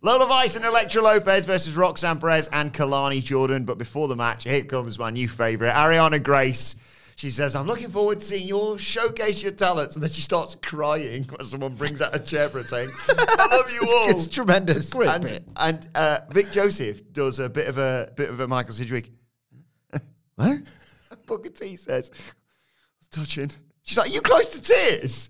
[SPEAKER 1] Lola Vice and Elektra Lopez versus Roxanne Perez and Kelani Jordan. But before the match, here comes my new favourite, Ariana Grace. She says, I'm looking forward to seeing you all showcase your talents. And then she starts crying when someone brings out a chair for her saying, I love you all.
[SPEAKER 3] It's tremendous.
[SPEAKER 2] great
[SPEAKER 1] and
[SPEAKER 2] bit.
[SPEAKER 1] and uh, Vic Joseph does a bit of a bit of a Michael Sidgwick.
[SPEAKER 3] What?
[SPEAKER 1] Booker T says, it's touching. She's like, you close to tears?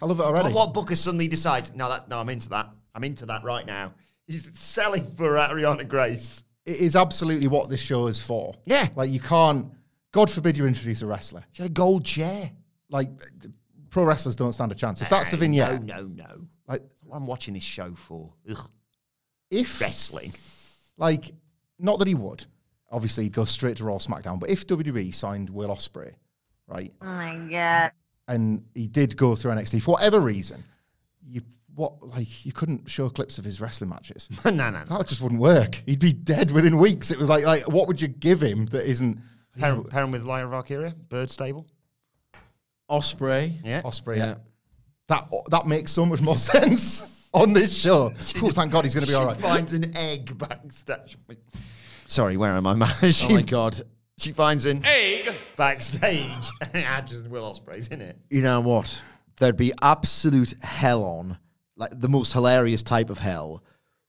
[SPEAKER 2] I love it already.
[SPEAKER 1] Oh, what Booker suddenly decides, no, that's no, I'm into that. I'm into that right now. He's selling for Ariana Grace.
[SPEAKER 2] It is absolutely what this show is for.
[SPEAKER 1] Yeah.
[SPEAKER 2] Like you can't. God forbid you introduce a wrestler.
[SPEAKER 1] She had a gold chair.
[SPEAKER 2] Like pro wrestlers don't stand a chance. If that's the vignette,
[SPEAKER 1] No, no, no.
[SPEAKER 2] like
[SPEAKER 1] what I'm watching this show for. Ugh.
[SPEAKER 2] if
[SPEAKER 1] Wrestling.
[SPEAKER 2] like not that he would. Obviously, he'd go straight to Raw SmackDown. But if WWE signed Will Ospreay, right,
[SPEAKER 5] Oh my god.
[SPEAKER 2] and he did go through NXT for whatever reason, you what like you couldn't show clips of his wrestling matches.
[SPEAKER 1] no, no, no.
[SPEAKER 2] That just wouldn't work. He'd be dead within weeks. It was like like what would you give him that isn't
[SPEAKER 1] Pair, pair him with Lyra Valkyria, Bird Stable.
[SPEAKER 3] Osprey.
[SPEAKER 1] Yeah.
[SPEAKER 2] Osprey?
[SPEAKER 3] Yeah.
[SPEAKER 2] That that makes so much more sense on this show. Phew, thank God he's going to be
[SPEAKER 1] she
[SPEAKER 2] all right.
[SPEAKER 1] finds an egg backstage. Sorry, where am I, man? She,
[SPEAKER 3] Oh my god.
[SPEAKER 1] She finds an egg backstage. and it just Will Ospreay's in it.
[SPEAKER 3] You know what? There'd be absolute hell on, like the most hilarious type of hell,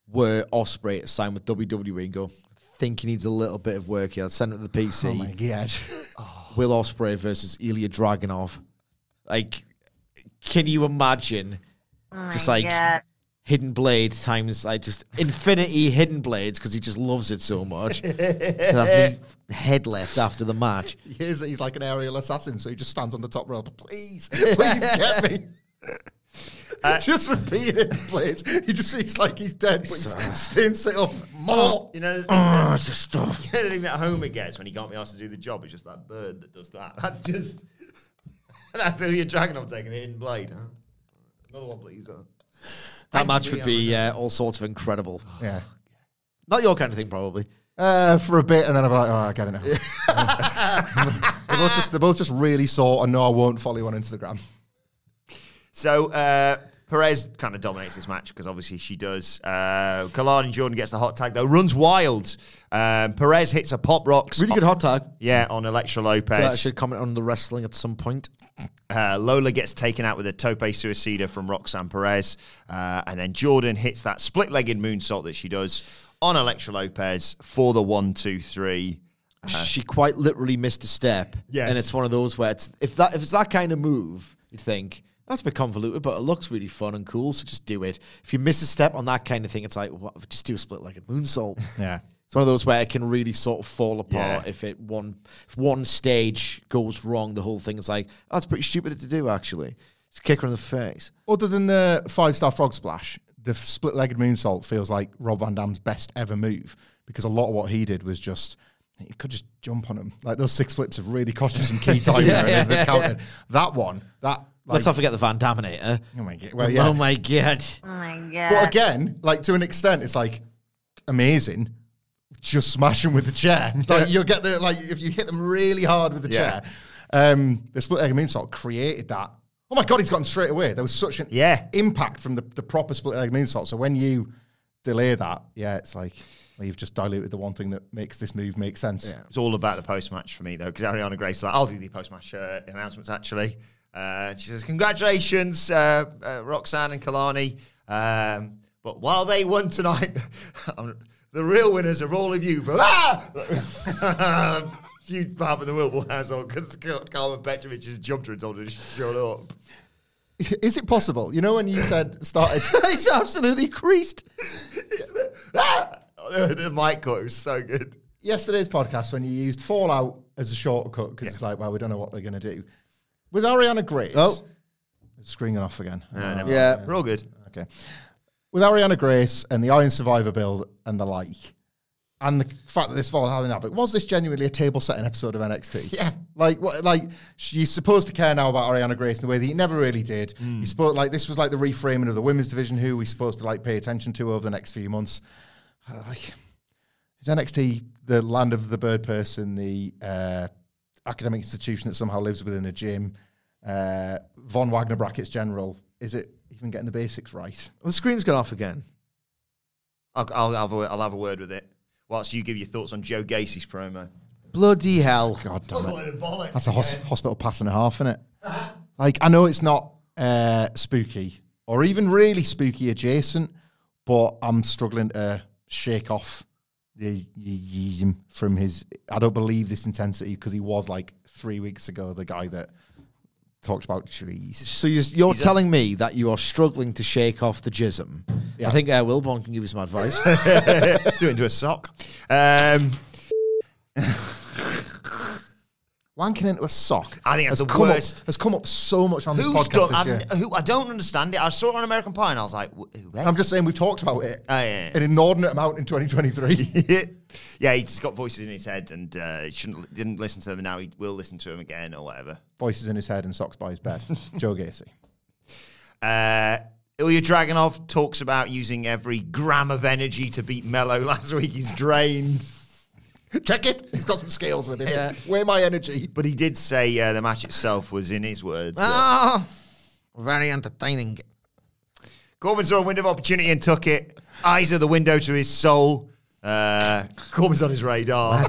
[SPEAKER 3] were Osprey to sign with WWE and go, think he needs a little bit of work here. Let's send him to the PC.
[SPEAKER 2] Oh my God.
[SPEAKER 3] Will Ospreay versus Ilja Dragunov. Like, can you imagine
[SPEAKER 5] Oh
[SPEAKER 3] just
[SPEAKER 5] my
[SPEAKER 3] like
[SPEAKER 5] god.
[SPEAKER 3] hidden blade times like just infinity hidden blades because he just loves it so much. He'll have me head left after the match.
[SPEAKER 2] He is, he's like an aerial assassin, so he just stands on the top rope. Please, please get me. Uh, just repeating plays. He just he's like he's dead, but he's staying sit up more.
[SPEAKER 1] You know, the thing,
[SPEAKER 3] Oh,
[SPEAKER 1] that,
[SPEAKER 3] it's just stuff.
[SPEAKER 1] you know the thing that Homer gets when he can't be asked to do the job is just that bird that does that. That's just that's who you're dragging on taking the hidden blade. Huh? Another one, please. Huh?
[SPEAKER 3] That
[SPEAKER 1] Thank
[SPEAKER 3] match would be uh, all sorts of incredible.
[SPEAKER 2] Yeah.
[SPEAKER 3] Not your kind of thing, probably.
[SPEAKER 2] Uh, for a bit, and then I'm like, oh, I get it now. they're, both just, they're both just really sore, and no, I won't follow you on Instagram.
[SPEAKER 1] So uh, Perez kind of dominates this match because obviously she does. Uh, Kelani Jordan gets the hot tag though, runs wild. Um, Perez hits a pop rocks.
[SPEAKER 3] Really good hot tag.
[SPEAKER 1] Yeah, on Elektra
[SPEAKER 3] I
[SPEAKER 1] Lopez.
[SPEAKER 3] should comment on the wrestling at some point.
[SPEAKER 1] Uh, Lola gets taken out with a tope suicida from Roxanne Perez. Uh, and then Jordan hits that split legged moonsault that she does on Elektra Lopez for the one, two, three.
[SPEAKER 3] she quite literally missed a step.
[SPEAKER 1] Yes.
[SPEAKER 3] And it's one of those where it's, if that if it's that kind of move, you'd think that's a bit convoluted, but it looks really fun and cool, so just do it. If you miss a step on that kind of thing, it's like what, just do a split like a moonsault.
[SPEAKER 2] Yeah.
[SPEAKER 3] It's one of those where it can really sort of fall apart
[SPEAKER 1] Yeah.
[SPEAKER 3] if it one if one stage goes wrong, the whole thing is like, oh, that's pretty stupid to do actually. Just kick her in the face.
[SPEAKER 2] Other than the five star frog splash, the split legged moonsault feels like Rob Van Dam's best ever move because a lot of what he did was just. You could just jump on him. Like those six flips have really cost you some key time there. and they've. That one, that. Like,
[SPEAKER 3] Let's not forget the Van Daminator.
[SPEAKER 2] Oh my god! Well, yeah.
[SPEAKER 3] Oh my god.
[SPEAKER 5] Oh my
[SPEAKER 2] But again, like to an extent, it's like amazing. Just smash them with the chair. Like you'll get the like if you hit them really hard with the
[SPEAKER 1] Yeah.
[SPEAKER 2] chair. Um, the split egg moonsault created that. oh my god, he's got him straight away. There was such an
[SPEAKER 1] Yeah.
[SPEAKER 2] impact from the, the proper split leg moonsault. So when you delay that, yeah, it's like well, you've just diluted the one thing that makes this move make sense. Yeah.
[SPEAKER 1] It's all about the post match for me though, because Ariana Grace is like, I'll do the post match uh, announcements actually. Uh, she says, "Congratulations, uh, uh, Roxanne and Kelani." Um, but while they won tonight, the real winners are all of you. For, ah! Huge part of the Wilbur household because Karmen Petrovic has jumped her and told her to shut up.
[SPEAKER 2] Is it possible? You know when you said started
[SPEAKER 3] it's absolutely creased.
[SPEAKER 1] Ah! the mic cut was so good.
[SPEAKER 2] yesterday's podcast when you used Fallout as a shortcut because it's like, well, we don't know what they're going to do. With Ariana Grace.
[SPEAKER 3] Oh.
[SPEAKER 2] It's screening off again.
[SPEAKER 1] No, never
[SPEAKER 3] Yeah.
[SPEAKER 1] mind. we're all good.
[SPEAKER 2] Okay. With Ariana Grace and the Iron Survivor build and the like, and the fact that this fall having havoc, was this genuinely a table setting episode of NXT?
[SPEAKER 1] Yeah.
[SPEAKER 2] Like, what, like she's supposed to care now about Ariana Grace in a way that he never really did. You supposed like this was like the reframing of the women's division, who we're supposed to like pay attention to over the next few months. Like, is NXT the land of the bird person, the uh, academic institution that somehow lives within a gym? Uh, Von Wagner brackets general. Is it even getting the basics right?
[SPEAKER 3] The screen's gone off again.
[SPEAKER 1] I'll, I'll, have a, I'll have a word with it. Whilst you give your thoughts on Joe Gacy's promo.
[SPEAKER 3] Bloody hell.
[SPEAKER 2] God damn it. That's a hos- hospital pass and a half, isn't it? like, I know it's not uh, spooky or even really spooky adjacent, but I'm struggling to shake off the Yeezum from his. I don't believe this intensity because he was like three weeks ago the guy that talked about trees.
[SPEAKER 3] So you're, you're telling me that you are struggling to shake off the jism.
[SPEAKER 2] Yeah.
[SPEAKER 3] I think uh, Wilbourn can give you some advice.
[SPEAKER 1] Do it into a sock. Um,
[SPEAKER 2] Wanking into a sock.
[SPEAKER 1] I think that's
[SPEAKER 2] has
[SPEAKER 1] the
[SPEAKER 2] come
[SPEAKER 1] worst.
[SPEAKER 2] Up, has come up so much on this
[SPEAKER 1] who's
[SPEAKER 2] podcast
[SPEAKER 1] done?
[SPEAKER 2] this year.
[SPEAKER 1] Who, I don't understand it. I saw it on American Pie and I was like, wh- who?
[SPEAKER 2] I'm just saying we've talked about it
[SPEAKER 1] Oh, yeah,
[SPEAKER 2] an inordinate amount in 2023.
[SPEAKER 1] yeah, he's got voices in his head and uh, he shouldn't didn't listen to them. and Now he will listen to them again or whatever.
[SPEAKER 2] Voices in his head and socks by his bed. Joe Gacy.
[SPEAKER 1] Uh, Ilja Dragunov talks about using every gram of energy to beat Melo last week. He's drained.
[SPEAKER 2] Check it. He's got some scales with him. Yeah. Where my energy?
[SPEAKER 1] But he did say uh, the match itself was, in his words,
[SPEAKER 3] Ah, very entertaining.
[SPEAKER 1] Corbin saw a window of opportunity and took it. Eyes are the window to his soul. Uh, Corbin's on his radar.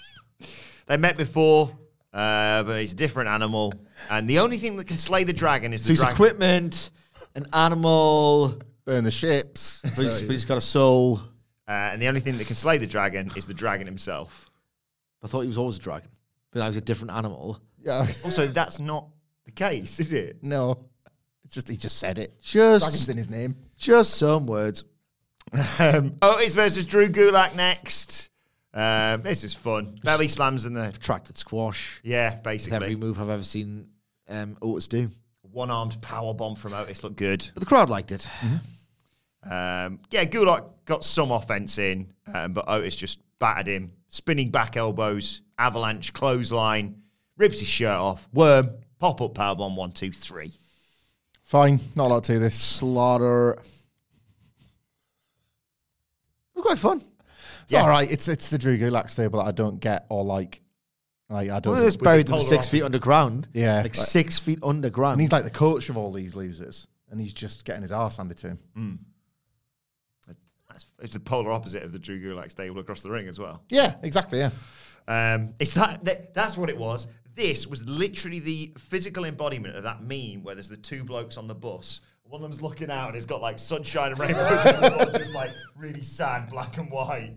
[SPEAKER 1] they met before, uh, but he's a different animal. And the only thing that can slay the dragon is
[SPEAKER 3] So
[SPEAKER 1] the
[SPEAKER 3] he's
[SPEAKER 1] dragon.
[SPEAKER 3] equipment, an animal,
[SPEAKER 2] Burn the ships.
[SPEAKER 3] but he's, but he's got a soul.
[SPEAKER 1] Uh, and the only thing that can slay the dragon is the dragon himself.
[SPEAKER 3] I thought he was always a dragon, but now was a different animal.
[SPEAKER 2] Yeah.
[SPEAKER 1] Also, that's not the case, is it?
[SPEAKER 2] No. It's just he just said it.
[SPEAKER 3] Just,
[SPEAKER 2] Dragon's in his name.
[SPEAKER 3] just some words.
[SPEAKER 1] Um, Otis versus Drew Gulak next. Um, this is fun. Belly slams in the
[SPEAKER 3] Protracted squash.
[SPEAKER 1] yeah,
[SPEAKER 3] With
[SPEAKER 1] basically
[SPEAKER 3] every move I've ever seen um, Otis do.
[SPEAKER 1] one armed power bomb from Otis looked good.
[SPEAKER 3] But the crowd liked it.
[SPEAKER 1] Um, yeah, Gulak got some offense in, um, but Otis just battered him. Spinning back elbows, avalanche, clothesline, rips his shirt off, worm, pop up power bomb, one, two, three.
[SPEAKER 2] Fine. Not a lot to this.
[SPEAKER 3] Slaughter. It was quite fun.
[SPEAKER 2] It's all right. It's it's the Drew Gulak stable that I don't get or like. Like I don't.
[SPEAKER 3] Well, this
[SPEAKER 1] the
[SPEAKER 3] buried them six
[SPEAKER 1] opposite.
[SPEAKER 3] feet underground.
[SPEAKER 2] Yeah.
[SPEAKER 3] Like
[SPEAKER 2] Like-
[SPEAKER 3] six feet underground.
[SPEAKER 2] and he's like the coach of all these losers, and he's just getting his arse handed to him.
[SPEAKER 1] That's, it's the polar opposite of the Drew Gulak stable across the ring as well.
[SPEAKER 2] Yeah. Exactly. Yeah.
[SPEAKER 1] Um, it's that, that that's what it was. This was literally the physical embodiment of that meme where there's the two blokes on the bus. One of them's looking out and it's got like sunshine and rainbows, and the other just like really sad, black and white.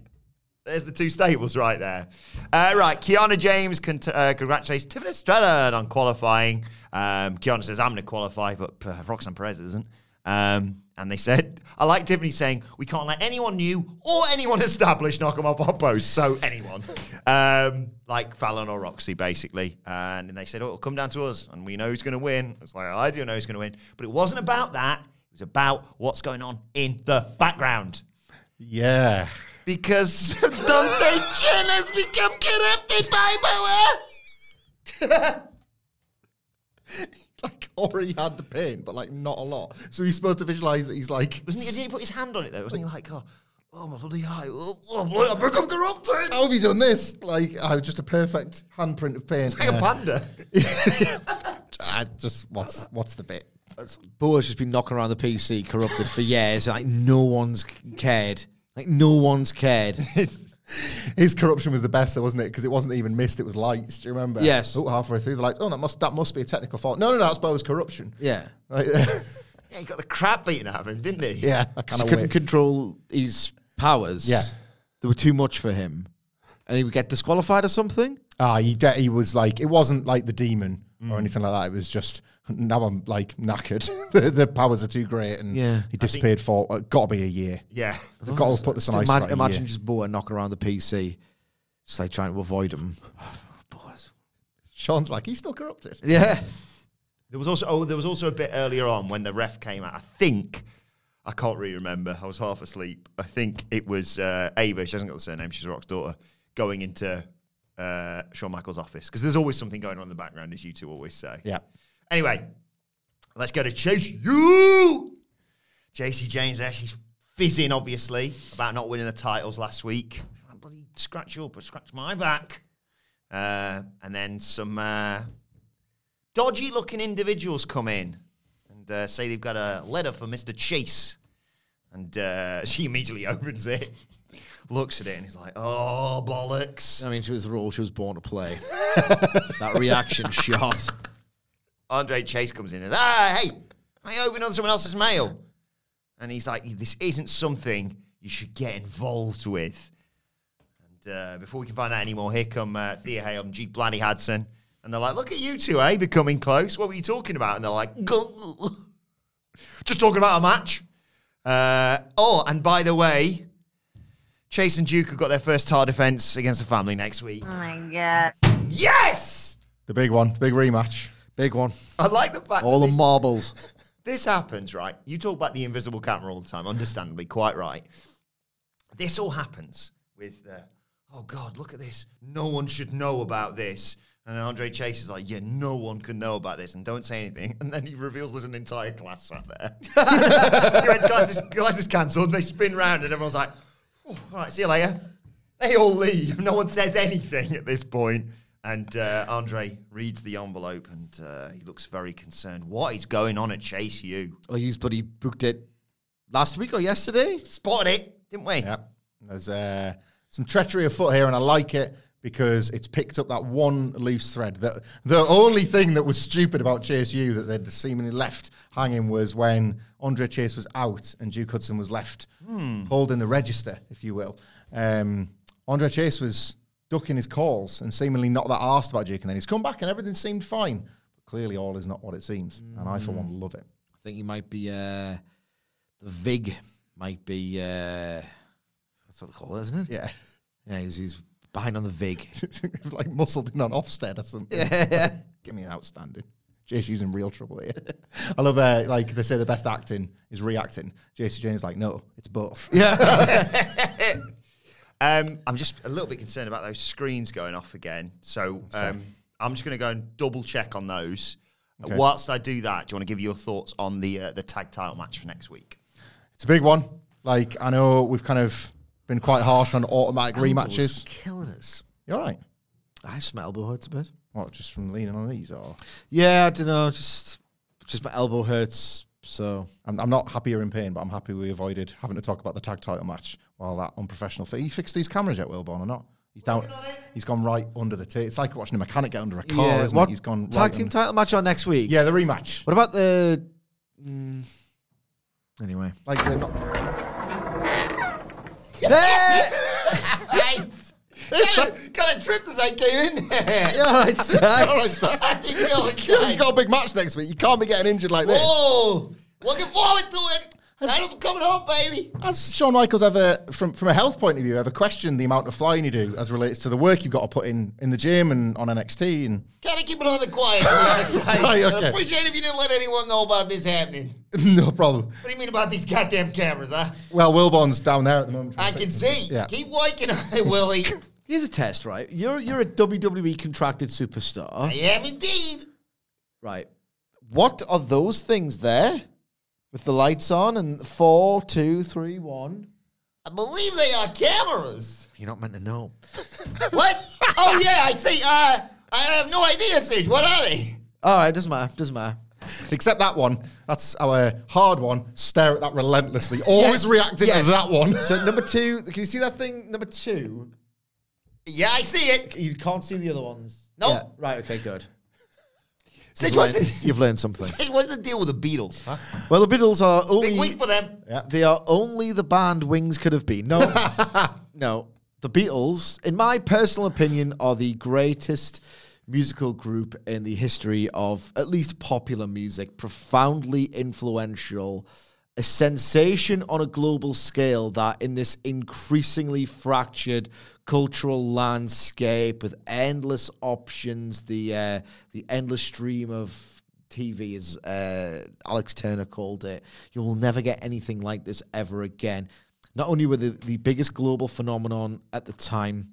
[SPEAKER 1] There's the two stables right there. Uh, right, Kiana James con- uh, congratulates Tiffany Stratton on qualifying. Um, Kiana says, I'm going to qualify, but uh, Roxanne Perez isn't. Um, and they said, I like Tiffany saying, we can't let anyone new or anyone established knock them off our post. So anyone. um, like Fallon or Roxy, basically. And they said, oh, it'll come down to us and we know who's going to win. It's like, I do know who's going to win. But it wasn't about that. It was about what's going on in the background.
[SPEAKER 2] Yeah.
[SPEAKER 1] Because Dante Chen has become corrupted by power.
[SPEAKER 2] Like already had the pain, but like not a lot. So he's supposed to visualize that he's like.
[SPEAKER 1] Wasn't he, did he put his hand on it though? Wasn't he like, oh, oh my bloody eye, oh, oh bloody, I've become corrupted.
[SPEAKER 2] How have you done this? Like, I was just a perfect handprint of paint.
[SPEAKER 1] Like a panda.
[SPEAKER 2] I just what's what's the bit?
[SPEAKER 3] Boa's just been knocking around the PC corrupted for years. Like no one's cared. Like no one's cared.
[SPEAKER 2] His corruption was the best, though, wasn't it? Because it wasn't even missed; it was lights. Do you remember?
[SPEAKER 3] Yes.
[SPEAKER 2] Oh, halfway through, the lights. "Oh, that must that must be a technical fault." No, no, no, that's Bo's corruption.
[SPEAKER 3] Yeah.
[SPEAKER 2] Like,
[SPEAKER 1] Yeah, he got the crap beaten out of him, didn't he?
[SPEAKER 2] yeah, I
[SPEAKER 3] Just
[SPEAKER 2] kind of
[SPEAKER 3] couldn't control his powers.
[SPEAKER 2] Yeah.
[SPEAKER 3] They were too much for him. And he would get disqualified or something.
[SPEAKER 2] Ah, he de- he was like, it wasn't like the demon
[SPEAKER 3] Mm.
[SPEAKER 2] or anything like that. It was just now I'm like knackered. the, the powers are too great, and
[SPEAKER 3] Yeah.
[SPEAKER 2] he disappeared for uh, got to be a year.
[SPEAKER 1] Yeah.
[SPEAKER 2] They've got to put this on ice.
[SPEAKER 3] Imagine,
[SPEAKER 2] for about a
[SPEAKER 3] imagine just Boa knocking around the PC, just like trying to avoid him. Boas.
[SPEAKER 2] Shawn's like, he's still corrupted.
[SPEAKER 3] Yeah.
[SPEAKER 1] There was also oh, there was also a bit earlier on when the ref came out. I think I can't really remember. I was half asleep. I think it was uh, Ava. She hasn't got the surname. She's Rock's daughter. Going into uh, Shawn Michaels' office because there's always something going on in the background, as you two always say.
[SPEAKER 2] Yeah.
[SPEAKER 1] Anyway, let's go to Chase U. Jacy Jayne there. She's fizzing, obviously, about not winning the titles last week. I bloody scratch you up, but scratch my back. Uh, and then some uh, dodgy looking individuals come in and uh, say they've got a letter for Mr. Chase. And uh, she immediately opens it, looks at it, and he's like, oh, bollocks.
[SPEAKER 3] I mean, she was the role she was born to play. that reaction shot.
[SPEAKER 1] Andre Chase comes in and ah, hey, I open on someone else's mail. And he's like, this isn't something you should get involved with. And uh, before we can find out anymore, here come uh, Thea Hale and Jeep Blanny Hudson. And they're like, look at you two, eh? Becoming close. What were you talking about? And they're like, just talking about a match. Uh, oh, and by the way, Chase and Duke have got their first tar defense against the family next week.
[SPEAKER 5] Oh my god.
[SPEAKER 1] Yes!
[SPEAKER 2] The big one, the big rematch.
[SPEAKER 3] Big one.
[SPEAKER 1] I like the fact
[SPEAKER 3] All
[SPEAKER 1] that
[SPEAKER 3] the
[SPEAKER 1] this-
[SPEAKER 3] marbles.
[SPEAKER 1] this happens, right? You talk about the invisible camera all the time, understandably, quite right. This all happens with, the, oh God, look at this. No one should know about this. And Andre Chase is like, yeah, no one can know about this, and don't say anything. And then he reveals there's an entire class sat there. he went, class is, class is cancelled. They spin round, and everyone's like, oh, all right, see you later. They all leave. No one says anything at this point. And uh, Andre reads the envelope, and uh, he looks very concerned. What is going on at Chase U?
[SPEAKER 3] Oh, you bloody booked it last week or yesterday?
[SPEAKER 1] Spotted it, didn't we?
[SPEAKER 2] Yeah. There's uh, some treachery afoot here, and I like it because it's picked up that one loose thread. That the only thing that was stupid about Chase U that they'd seemingly left hanging was when Andre Chase was out and Duke Hudson was left holding the register, if you will. Um, Andre Chase was ducking his calls and seemingly not that asked about Duke, and then he's come back and everything seemed fine. But clearly, all is not what it seems, and I, for one, love it.
[SPEAKER 3] I think he might be, uh, the VIG might be, uh, that's what they call it, isn't it?
[SPEAKER 2] Yeah.
[SPEAKER 3] Yeah, he's, he's behind on the VIG.
[SPEAKER 2] like muscled in on Ofsted or something.
[SPEAKER 3] Yeah.
[SPEAKER 2] Give me an outstanding. Jacy's in real trouble here. I love, uh, like, they say the best acting is reacting. Jacy Jayne's like, no, it's both.
[SPEAKER 3] Yeah.
[SPEAKER 1] Um, I'm just a little bit concerned about those screens going off again. So um, I'm just going to go and double check on those.
[SPEAKER 2] Okay.
[SPEAKER 1] whilst I do that, do you want to give your thoughts on the uh, the tag title match for next week?
[SPEAKER 2] It's a big one. Like, I know we've kind of been quite harsh on automatic
[SPEAKER 3] Elbows
[SPEAKER 2] rematches.
[SPEAKER 3] killing us.
[SPEAKER 2] You're right.
[SPEAKER 3] I just my elbow hurts a bit.
[SPEAKER 2] What, just from leaning on these? Or
[SPEAKER 3] Yeah, I don't know. Just, just my elbow hurts. So
[SPEAKER 2] I'm, I'm not happy in pain, but I'm happy we avoided having to talk about the tag title match while that unprofessional. Fi- he fixed these cameras yet, Wilbourn, or not? He's down. He's gone right under the T. It's like watching a mechanic get under a car,
[SPEAKER 3] yeah,
[SPEAKER 2] isn't
[SPEAKER 3] what
[SPEAKER 2] it? He's gone
[SPEAKER 3] tag
[SPEAKER 2] right
[SPEAKER 3] team
[SPEAKER 2] under-
[SPEAKER 3] title match on next week.
[SPEAKER 2] Yeah, the rematch.
[SPEAKER 3] What about the? Mm, anyway,
[SPEAKER 2] Like they're not.
[SPEAKER 1] Kind of tripped as I came in there.
[SPEAKER 3] Yeah, all right.
[SPEAKER 2] All right.
[SPEAKER 1] I think you're okay.
[SPEAKER 2] you got a big match next week. You can't be getting injured like this.
[SPEAKER 1] Whoa! Looking forward to it. Title's coming home, baby.
[SPEAKER 2] Has Shawn Michaels ever, from from a health point of view, ever questioned the amount of flying you do as relates to the work you've got to put in in the gym and on NXT? And
[SPEAKER 1] Kind of keep it on the quiet. to be honest, guys.
[SPEAKER 2] Right,
[SPEAKER 1] I'd appreciate if you didn't let anyone know about this happening.
[SPEAKER 2] no problem.
[SPEAKER 1] What do you mean about these goddamn cameras, huh?
[SPEAKER 2] Well, Wilbourn's down there at the moment.
[SPEAKER 1] I can see.
[SPEAKER 2] Yeah.
[SPEAKER 1] Keep working on it, Willie.
[SPEAKER 3] here's a test, right? You're you're a WWE contracted superstar,
[SPEAKER 1] I am indeed.
[SPEAKER 3] right? What are those things there with the lights on and four, two, three, one?
[SPEAKER 1] I believe they are cameras.
[SPEAKER 3] You're not meant to know.
[SPEAKER 1] What? oh yeah, I see. Uh, I have no idea, Sid. What are they?
[SPEAKER 3] All right, doesn't matter. Doesn't matter.
[SPEAKER 2] Except that one. That's our hard one. Stare at that relentlessly. Always reacting
[SPEAKER 3] Yes.
[SPEAKER 2] to that one.
[SPEAKER 3] So number two, can you see that thing? Number two.
[SPEAKER 1] Yeah, I see it.
[SPEAKER 3] You can't see the other ones.
[SPEAKER 1] Nope.
[SPEAKER 3] Yeah, Right. Okay. Good.
[SPEAKER 1] Sage,
[SPEAKER 3] You've learned,
[SPEAKER 1] the,
[SPEAKER 3] you've learned something.
[SPEAKER 1] Sage, what's the deal with the Beatles? Huh?
[SPEAKER 3] Well, the Beatles are only
[SPEAKER 1] Big week for them.
[SPEAKER 3] They are only the band Wings could have been. No, no. The Beatles, in my personal opinion, are the greatest musical group in the history of at least popular music. Profoundly influential, a sensation on a global scale that, in this increasingly fractured cultural landscape with endless options, the uh, the endless stream of TV, as uh, Alex Turner called it. You will never get anything like this ever again. Not only were they the biggest global phenomenon at the time,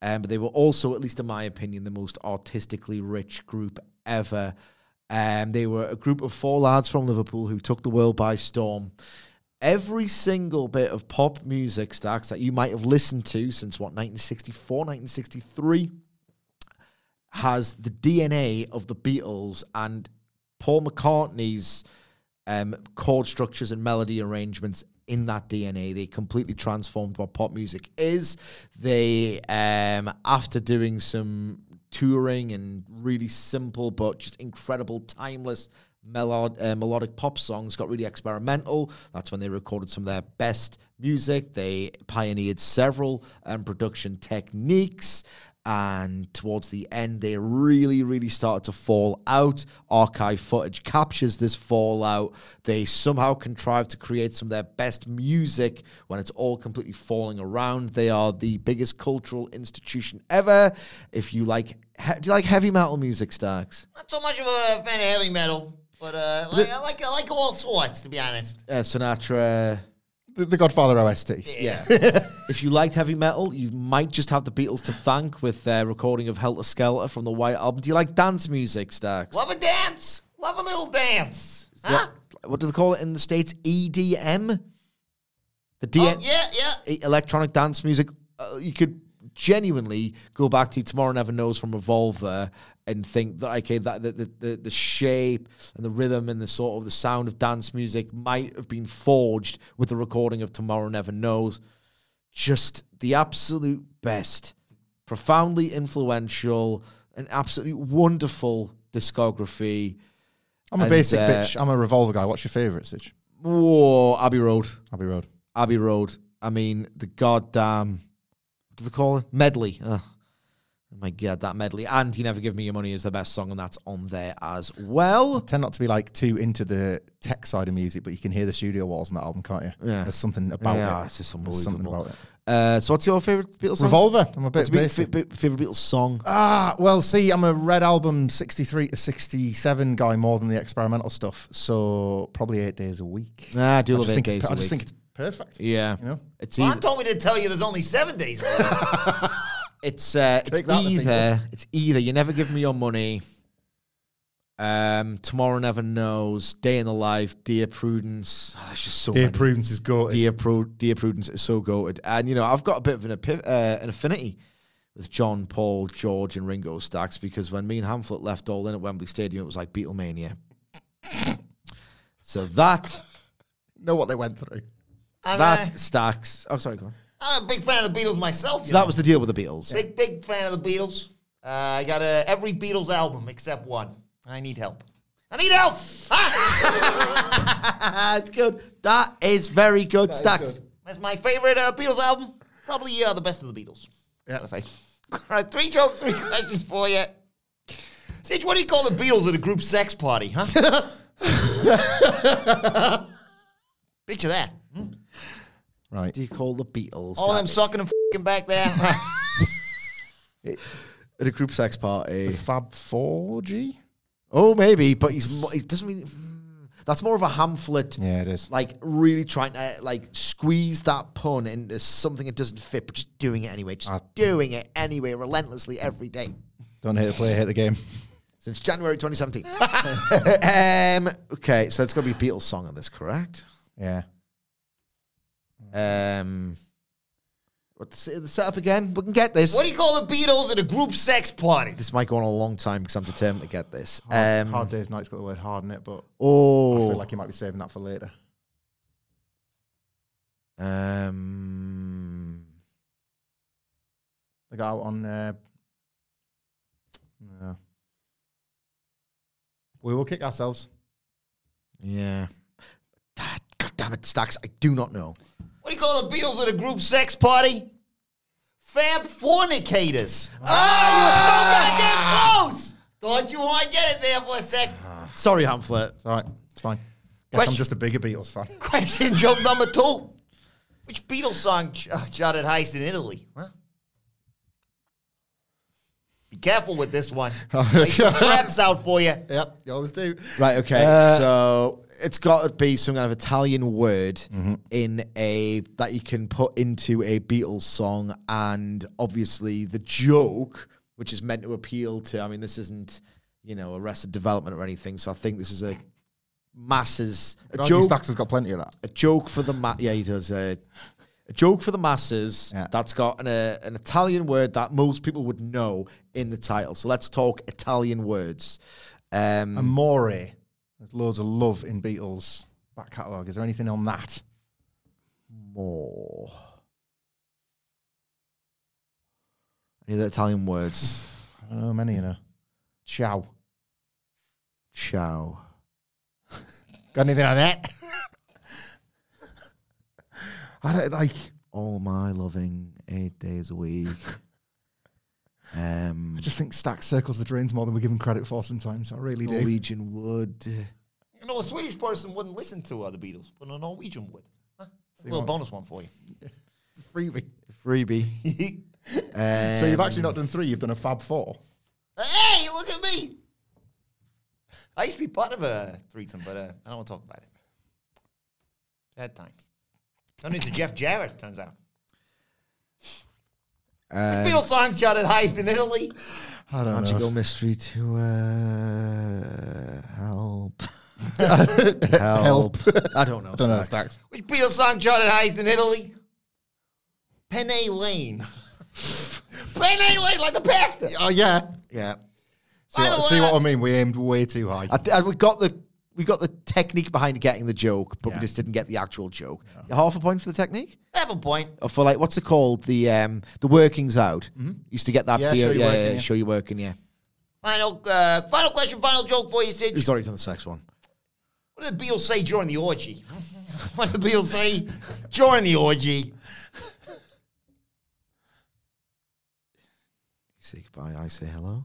[SPEAKER 3] um, but they were also, at least in my opinion, the most artistically rich group ever. Um, they were a group of four lads from Liverpool who took the world by storm. Every single bit of pop music stacks that you might have listened to since what 1964, 1963 has the DNA of the Beatles and Paul McCartney's um, chord structures and melody arrangements in that DNA. They completely transformed what pop music is. They, um, after doing some touring and really simple but just incredible, timeless melod- uh, melodic pop songs, got really experimental. That's when they recorded some of their best music. They pioneered several um, production techniques. And towards the end, they really, really started to fall out. Archive footage captures this fallout. They somehow contrive to create some of their best music when it's all completely falling around. They are the biggest cultural institution ever. If you like, he- do you like heavy metal music, Stacks?
[SPEAKER 1] Not so much of a fan of heavy metal, but uh, like, I like I like all sorts, to be honest.
[SPEAKER 3] Uh, Sinatra.
[SPEAKER 2] The, the Godfather OST.
[SPEAKER 1] Yeah.
[SPEAKER 3] if you liked heavy metal, you might just have the Beatles to thank with their recording of Helter Skelter from the White Album. Do you like dance music, Stacks?
[SPEAKER 1] Love a dance. Love a little dance. Huh?
[SPEAKER 3] What, what do they call it in the States? EDM? The D-
[SPEAKER 1] Oh, yeah, yeah.
[SPEAKER 3] e- electronic dance music. Uh, you could genuinely go back to Tomorrow Never Knows from Revolver and think that okay that the, the, the, shape and the rhythm and the sort of the sound of dance music might have been forged with the recording of Tomorrow Never Knows. Just the absolute best, profoundly influential, an absolutely wonderful discography.
[SPEAKER 2] I'm a
[SPEAKER 3] And,
[SPEAKER 2] basic
[SPEAKER 3] uh,
[SPEAKER 2] bitch. I'm a revolver guy. What's your favourite, Sitch?
[SPEAKER 3] Whoa, Abbey Road.
[SPEAKER 2] Abbey Road.
[SPEAKER 3] Abbey Road. I mean, the goddamn, do they call it? Medley. Oh my god, that medley. And You Never Give Me Your Money is the best song, and that's on there as well.
[SPEAKER 2] tend not to be like too into the tech side of music, but you can hear the studio walls on that album, can't you?
[SPEAKER 3] Yeah.
[SPEAKER 2] There's something about
[SPEAKER 3] Yeah,
[SPEAKER 2] it.
[SPEAKER 3] it's just
[SPEAKER 2] There's something about it.
[SPEAKER 3] Uh, so, what's your favorite Beatles song?
[SPEAKER 2] Revolver. I'm a bit
[SPEAKER 3] What's your
[SPEAKER 2] basic.
[SPEAKER 3] fa- fa- favorite Beatles song?
[SPEAKER 2] Ah, well, see, I'm a Red Album 63 to 67 guy more than the experimental stuff. So probably eight days a week.
[SPEAKER 3] Nah, I do
[SPEAKER 2] I
[SPEAKER 3] love
[SPEAKER 2] just
[SPEAKER 3] Eight
[SPEAKER 2] think it's
[SPEAKER 3] Days a
[SPEAKER 2] I just
[SPEAKER 3] Week.
[SPEAKER 2] think it's perfect.
[SPEAKER 3] Yeah,
[SPEAKER 2] You know?
[SPEAKER 3] it's
[SPEAKER 1] Ron
[SPEAKER 3] either,
[SPEAKER 1] told me to tell you there's only seven days left.
[SPEAKER 3] it's uh, it's
[SPEAKER 2] Take that, the
[SPEAKER 3] either it's either You Never Give Me Your Money, um, Tomorrow Never Knows, Day in the Life, Dear Prudence. Oh, it's just so
[SPEAKER 2] Dear
[SPEAKER 3] many.
[SPEAKER 2] Prudence is goated.
[SPEAKER 3] Dear, Pro, Dear Prudence is so goated. And, you know, I've got a bit of an, epi- uh, an affinity with John, Paul, George, and Ringo Stacks because when me and Hamlet left all in at Wembley Stadium, it was like Beatlemania. so that,
[SPEAKER 2] know what they went through.
[SPEAKER 1] I'm,
[SPEAKER 3] that
[SPEAKER 1] a,
[SPEAKER 3] Stacks. Oh, sorry, go on.
[SPEAKER 1] I'm a big fan of the Beatles myself.
[SPEAKER 3] So that
[SPEAKER 1] know.
[SPEAKER 3] was the deal with the Beatles.
[SPEAKER 1] big, big fan of the Beatles. Uh, I got uh, every Beatles album except one. I need help. I need help. Ah!
[SPEAKER 3] That's good. That is very good, Stacks.
[SPEAKER 1] That's my favorite uh, Beatles album. Probably uh, the best of the Beatles. Yeah. I say. All right, three jokes, three questions for you. Sage, what do you call the Beatles at a group sex party, huh? Picture that. Hmm?
[SPEAKER 2] Right.
[SPEAKER 3] Do you call the Beatles?
[SPEAKER 1] All them sucking and fing back there.
[SPEAKER 3] At a group sex party.
[SPEAKER 2] The Fab 4G?
[SPEAKER 3] Oh, maybe, but he's mo- he doesn't mean. mm, That's more of a hamlet.
[SPEAKER 2] Yeah, it is.
[SPEAKER 3] Like really trying to like squeeze that pun into something it doesn't fit, but just doing it anyway. Just
[SPEAKER 2] Ah.
[SPEAKER 3] doing it anyway, relentlessly every day
[SPEAKER 2] Don't hate the player, hate the game.
[SPEAKER 3] since January 2017. um, okay, so it's got to be a Beatles song on this, correct?
[SPEAKER 2] Yeah.
[SPEAKER 3] Um, What's the setup again? We can get this.
[SPEAKER 1] What do you call the Beatles at a group sex party?
[SPEAKER 3] This might go on a long time because I'm determined to get this.
[SPEAKER 2] Hard,
[SPEAKER 3] Um,
[SPEAKER 2] hard Day's Night's got the word hard in it, but
[SPEAKER 3] oh, I
[SPEAKER 2] feel like you might be saving that for later.
[SPEAKER 3] um,
[SPEAKER 2] They got out on. Uh, yeah. We will kick ourselves.
[SPEAKER 3] yeah. Ah, God damn it, Stacks! I do not know.
[SPEAKER 1] What do you call the Beatles at a group sex party? Fab fornicators. Ah, you were so goddamn close. Thought you might get it there for a sec.
[SPEAKER 3] Sorry, Hamlet.
[SPEAKER 2] It's all right. It's fine. Guess
[SPEAKER 1] Question-
[SPEAKER 2] I'm just a bigger Beatles fan.
[SPEAKER 1] Question joke number two. Which Beatles song ch- uh, charted highest in Italy? Huh? Be careful with this one. Lay some traps out for you.
[SPEAKER 2] Yep, you always do.
[SPEAKER 3] Right. Okay.
[SPEAKER 2] Uh,
[SPEAKER 3] so it's got to be some kind of Italian word
[SPEAKER 2] Mm-hmm.
[SPEAKER 3] in a that you can put into a Beatles song, and obviously the joke, which is meant to appeal to. I mean, this isn't you know Arrested Development or anything. So I think this is a masses a
[SPEAKER 2] Joke.
[SPEAKER 3] joke.
[SPEAKER 2] Stacks has got plenty of that.
[SPEAKER 3] a joke for the ma- yeah he does uh, a joke for the masses
[SPEAKER 2] Yeah.
[SPEAKER 3] that's got an, uh, an Italian word that most people would know in the title. So let's talk Italian words. Um,
[SPEAKER 2] Amore. There's loads of love in Beatles back catalogue. Is there anything on that?
[SPEAKER 3] more. Any other Italian words?
[SPEAKER 2] I don't know many, you know. Ciao.
[SPEAKER 3] Ciao.
[SPEAKER 2] Got anything on that? I don't like.
[SPEAKER 3] All my loving eight days a week. Um,
[SPEAKER 2] I just think Stacks circles the drains more than we give him credit for sometimes. I really do.
[SPEAKER 3] Norwegian wood.
[SPEAKER 1] You know, a Swedish person wouldn't listen to uh, the Beatles, but a Norwegian would. Huh? A little bonus one for you.
[SPEAKER 2] Freebie.
[SPEAKER 3] Freebie.
[SPEAKER 2] so you've
[SPEAKER 3] Um,
[SPEAKER 2] actually not done three, you've done a Fab Four.
[SPEAKER 1] Hey, look at me. I used to be part of a threesome, but uh, I don't want to talk about it. Sad times. Turned into Jeff Jarrett, turns out.
[SPEAKER 3] Um,
[SPEAKER 1] Beatles song charted highest in Italy.
[SPEAKER 2] I don't
[SPEAKER 3] Magical
[SPEAKER 2] know.
[SPEAKER 3] mystery to uh, help. help. I don't know.
[SPEAKER 2] Don't know,
[SPEAKER 3] Stacks.
[SPEAKER 1] Which Beatles song charted highest in Italy? Penne Lane. Penne Lane, like the pasta.
[SPEAKER 2] Oh, yeah.
[SPEAKER 3] Yeah.
[SPEAKER 2] See, what, see what I mean? We aimed way too high.
[SPEAKER 3] I, I- we got the we got the technique behind getting the joke, but
[SPEAKER 2] Yeah.
[SPEAKER 3] we just didn't get the actual joke. Half a point for the technique,
[SPEAKER 1] Half a point.
[SPEAKER 3] or for like what's it called? The um the workings out. Used to get that
[SPEAKER 2] Yeah,
[SPEAKER 3] for you.
[SPEAKER 2] show you
[SPEAKER 3] yeah,
[SPEAKER 2] working,
[SPEAKER 3] yeah,
[SPEAKER 2] yeah.
[SPEAKER 3] show you working. Yeah.
[SPEAKER 1] Final, uh, final question, final joke for you, Sid.
[SPEAKER 3] Who's already done the sex one?
[SPEAKER 1] What did the Beatles say during the orgy? what did the Beatles say during the orgy?
[SPEAKER 3] You say goodbye. I say hello.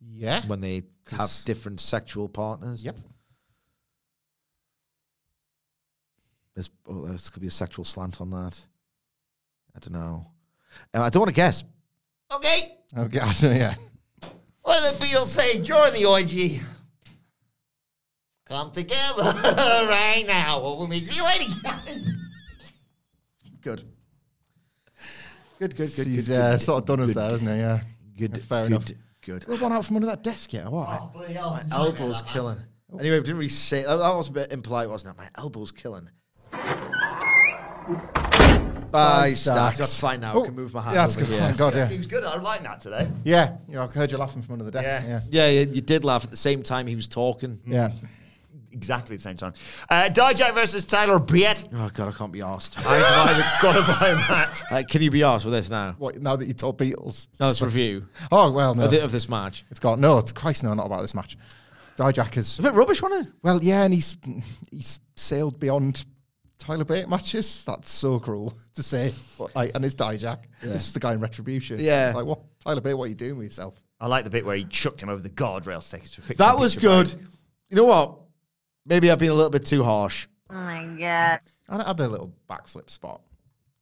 [SPEAKER 2] yeah.
[SPEAKER 3] When they have different sexual partners.
[SPEAKER 2] Yep.
[SPEAKER 3] There's oh, there could be a sexual slant on that. I don't know. Uh, I don't want to guess.
[SPEAKER 1] Okay.
[SPEAKER 2] Okay. I don't, yeah.
[SPEAKER 1] What did the Beatles say during the orgy? Come together right now. Over me. See you later.
[SPEAKER 3] Good. Good, good, good.
[SPEAKER 2] He's
[SPEAKER 3] good,
[SPEAKER 2] uh,
[SPEAKER 3] good,
[SPEAKER 2] sort of done us there, hasn't he? Yeah.
[SPEAKER 3] Good,
[SPEAKER 2] Yeah, fair
[SPEAKER 3] good,
[SPEAKER 2] enough.
[SPEAKER 3] Good.
[SPEAKER 2] We've gone out from under that desk yet, what?
[SPEAKER 1] Oh.
[SPEAKER 3] My elbow's killing. Anyway, we didn't really say. That was a bit impolite, wasn't it? My elbow's killing. Bye, Stacks.
[SPEAKER 2] Stacks.
[SPEAKER 3] That's fine now.
[SPEAKER 2] Oh,
[SPEAKER 3] I can move my hand.
[SPEAKER 2] Yeah, that's
[SPEAKER 3] over
[SPEAKER 2] good.
[SPEAKER 3] here.
[SPEAKER 2] Thank God, yeah.
[SPEAKER 1] He was good. I like that today.
[SPEAKER 2] Yeah. You know, I heard you laughing from under the desk.
[SPEAKER 1] Yeah.
[SPEAKER 2] Yeah.
[SPEAKER 3] Yeah, yeah, you did laugh at the same time he was talking.
[SPEAKER 2] Yeah.
[SPEAKER 1] Exactly the same time. Uh, Dijak versus Tyler Bate.
[SPEAKER 3] Oh god, I can't be asked.
[SPEAKER 1] I either got to buy a match.
[SPEAKER 3] Uh, can you be asked with this now?
[SPEAKER 2] What, now that you told Beatles?
[SPEAKER 3] No, it's review
[SPEAKER 2] Oh, well, no.
[SPEAKER 3] of, the- of this match.
[SPEAKER 2] It's got, no, it's Christ, no, not about this match. Dijak is,
[SPEAKER 3] It's a bit rubbish, wasn't it?
[SPEAKER 2] well, yeah, and he's he's sailed beyond Tyler Bate matches. That's so cruel to say. But like, and it's Dijak. This is the guy in Retribution.
[SPEAKER 3] Yeah.
[SPEAKER 2] It's like, what? Tyler Bate, what are you doing with yourself?
[SPEAKER 1] I like the bit where he chucked him over the guardrail stakes to a.
[SPEAKER 3] That was good.
[SPEAKER 1] break.
[SPEAKER 3] You know what? Maybe I've been a little bit too harsh.
[SPEAKER 5] Oh my god.
[SPEAKER 2] And I had a little backflip spot.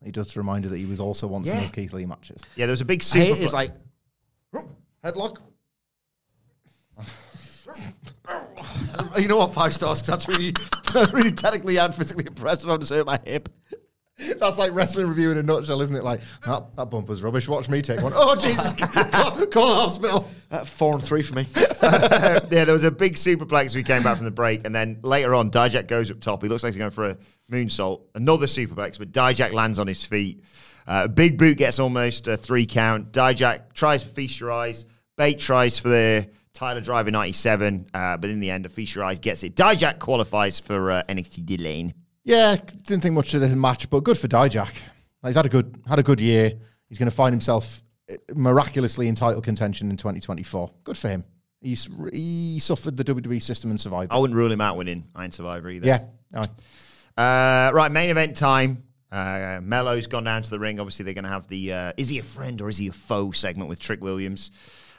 [SPEAKER 2] He does to remind you that he was also once in those Keith Lee matches.
[SPEAKER 1] Yeah, there was a big
[SPEAKER 3] I
[SPEAKER 1] super.
[SPEAKER 3] hate it is like headlock. you know what? Five stars. That's really, really technically and physically impressive. I'm just hurt my hip.
[SPEAKER 2] That's like wrestling review in a nutshell, isn't it? Like, that, that bumper's rubbish. Watch me take one. Oh, Jesus. call, call the hospital.
[SPEAKER 3] Uh, four and three for me.
[SPEAKER 1] yeah, there was a big superplex. We came back from the break, and then later on, Dijak goes up top. He looks like he's going for a moonsault. Another superplex, but Dijak lands on his feet. Uh, Big Boot gets almost a three count. Dijak tries for Feast Your Eyes. Bate tries for the Tyler Driver 97, uh, but in the end, Feast Your Eyes gets it. Dijak qualifies for uh, NXT Deadline.
[SPEAKER 2] Yeah, didn't think much of the match, but good for Dijak. He's had a good had a good year. He's going to find himself uh, miraculously in title contention in 2024. Good for him. He's he suffered the WWE system and survived.
[SPEAKER 1] I wouldn't rule him out winning Iron Survivor either.
[SPEAKER 2] Yeah. Aye.
[SPEAKER 1] Uh, right, main event time. Uh, Melo's gone down to the ring. Obviously, they're going to have the uh, is he a friend or is he a foe segment with Trick Williams.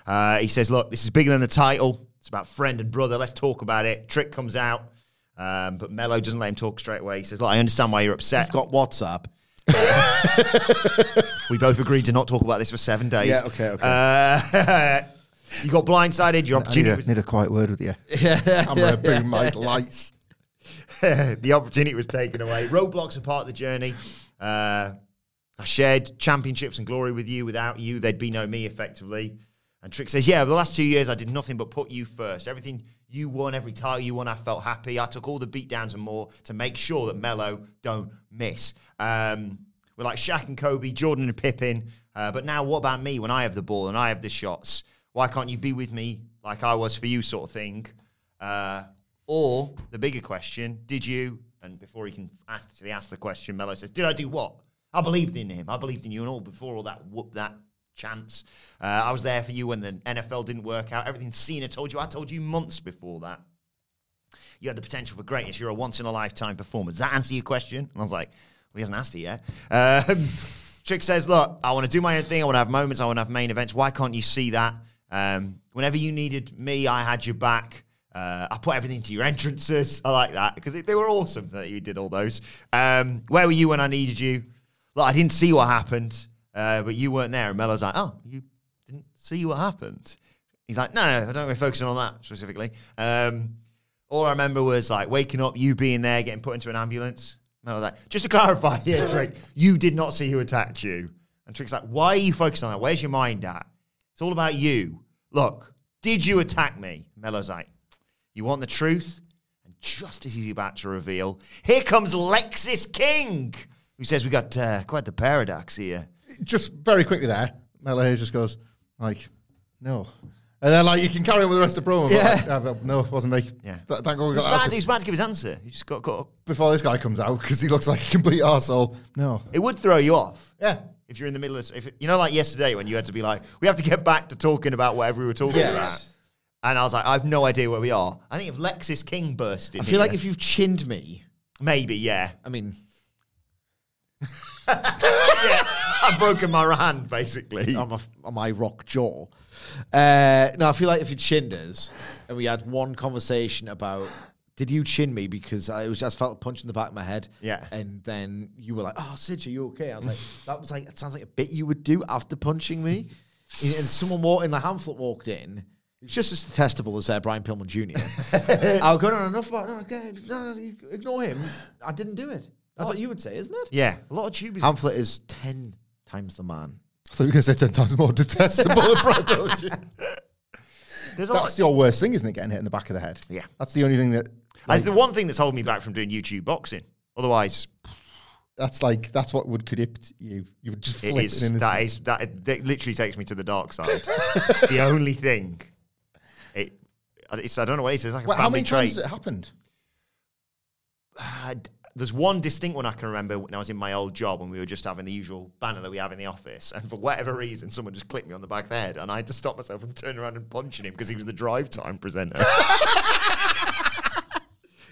[SPEAKER 1] Uh, he says, Look, this is bigger than the title. It's about friend and brother. Let's talk about it. Trick comes out, um, but Melo doesn't let him talk straight away. He says, Look, I understand why you're upset.
[SPEAKER 3] I've got WhatsApp.
[SPEAKER 1] we both agreed to not talk about this for seven days.
[SPEAKER 3] Yeah, okay, okay.
[SPEAKER 1] Uh, you got blindsided. Your
[SPEAKER 2] I need
[SPEAKER 1] opportunity
[SPEAKER 2] a,
[SPEAKER 1] was
[SPEAKER 2] need a quiet word with you. I'm going to bring my lights.
[SPEAKER 1] the opportunity was taken away. Roadblocks are part of the journey. Uh, I shared championships and glory with you. Without you, there'd be no me, effectively. And Trick says, Yeah, the last two years I did nothing but put you first. Everything you won, every title you won, I felt happy. I took all the beatdowns and more to make sure that Melo don't miss. Um, we're like Shaq and Kobe, Jordan and Pippen. Uh, but now, what about me when I have the ball and I have the shots? Why can't you be with me like I was for you, sort of thing? Uh, or the bigger question, did you? And before he can actually ask the question, Melo says, "Did I do what? I believed in him. I believed in you and all. Before all that whoop that chance, uh, I was there for you when the NFL didn't work out. Everything Cena told you, I told you months before that. You had the potential for greatness. You're a once in a lifetime performer. Does that answer your question?" And I was like, "Well, he hasn't asked it yet." Um, Trick says, "Look, I want to do my own thing. I want to have moments. I want to have main events. Why can't you see that? Um, whenever you needed me, I had your back." Uh, I put everything to your entrances. I like that because they were awesome that you did all those. Um, where were you when I needed you? Look, I didn't see what happened, uh, but you weren't there. And Melo's like, oh, you didn't see what happened? He's like, no, I don't really focusing on that specifically. Um, all I remember was like waking up, you being there, getting put into an ambulance. And I was like, just to clarify here, Trick, you did not see who attacked you. And Trick's like, why are you focused on that? Where's your mind at? It's all about you. Look, did you attack me? Melo's like, you want the truth? And just as he's about to reveal, here comes Lexis King, who says we got uh, quite the paradox here.
[SPEAKER 2] Just very quickly there, Melo Hayes just goes, like, no. And then, like, you can carry on with the rest of the promo. but,
[SPEAKER 1] Yeah.
[SPEAKER 2] like, "Ah, well, no, it wasn't me.
[SPEAKER 1] Yeah.
[SPEAKER 2] Th- thank God we
[SPEAKER 1] He was,
[SPEAKER 2] got
[SPEAKER 1] about
[SPEAKER 2] that.
[SPEAKER 1] to, he was about to give his answer. He just got caught up.
[SPEAKER 2] Before this guy comes out, because he looks like a complete arsehole. No.
[SPEAKER 1] It would throw you off.
[SPEAKER 2] Yeah.
[SPEAKER 1] If you're in the middle of, if it, you know, like yesterday when you had to be like, we have to get back to talking about whatever we were talking
[SPEAKER 3] Yes.
[SPEAKER 1] about. And I was like, I have no idea where we are. I think if Lexis King burst in
[SPEAKER 3] I feel like if you've chinned me,
[SPEAKER 1] maybe, yeah.
[SPEAKER 3] I mean,
[SPEAKER 1] I've broken my hand, basically.
[SPEAKER 3] on my, on my rock jaw. Uh, no, I feel like if you chinned us and we had one conversation about, did you chin me because I was just felt a punch in the back of my head?
[SPEAKER 1] Yeah.
[SPEAKER 3] And then you were like, oh, Sid, are you okay? I was like, that was like, it sounds like a bit you would do after punching me. and, and someone walked in, the Hamlet walked in. It's just as detestable as uh, Brian Pillman Jr. I'll go, no, enough about, no, okay, no, no, you ignore him. I didn't do it. That's what you would say, isn't it?
[SPEAKER 1] Yeah, a lot of tubers.
[SPEAKER 3] Hamlet is 10 times the man.
[SPEAKER 2] I thought you were going to say 10 times more detestable than Brad Doge.
[SPEAKER 1] There's a lot.
[SPEAKER 2] That's your worst thing, isn't it? Getting hit in the back of the head.
[SPEAKER 1] Yeah.
[SPEAKER 2] That's the only thing that.
[SPEAKER 1] That's the one thing that's holding me back from doing YouTube boxing. Otherwise,
[SPEAKER 2] That's like that's what would corrupt you. You would just
[SPEAKER 1] it
[SPEAKER 2] flip
[SPEAKER 1] is
[SPEAKER 2] it in
[SPEAKER 1] that is that, that literally takes me to the dark side. The only thing. It, it's, I don't know what it is. It's like a
[SPEAKER 2] Well, how many
[SPEAKER 1] trait.
[SPEAKER 2] times has it happened?
[SPEAKER 1] Uh, d- there's one distinct one I can remember when I was in my old job and we were just having the usual banner that we have in the office. And for whatever reason, someone just clicked me on the back of the head and I had to stop myself from turning around and punching him because he was the drive time presenter.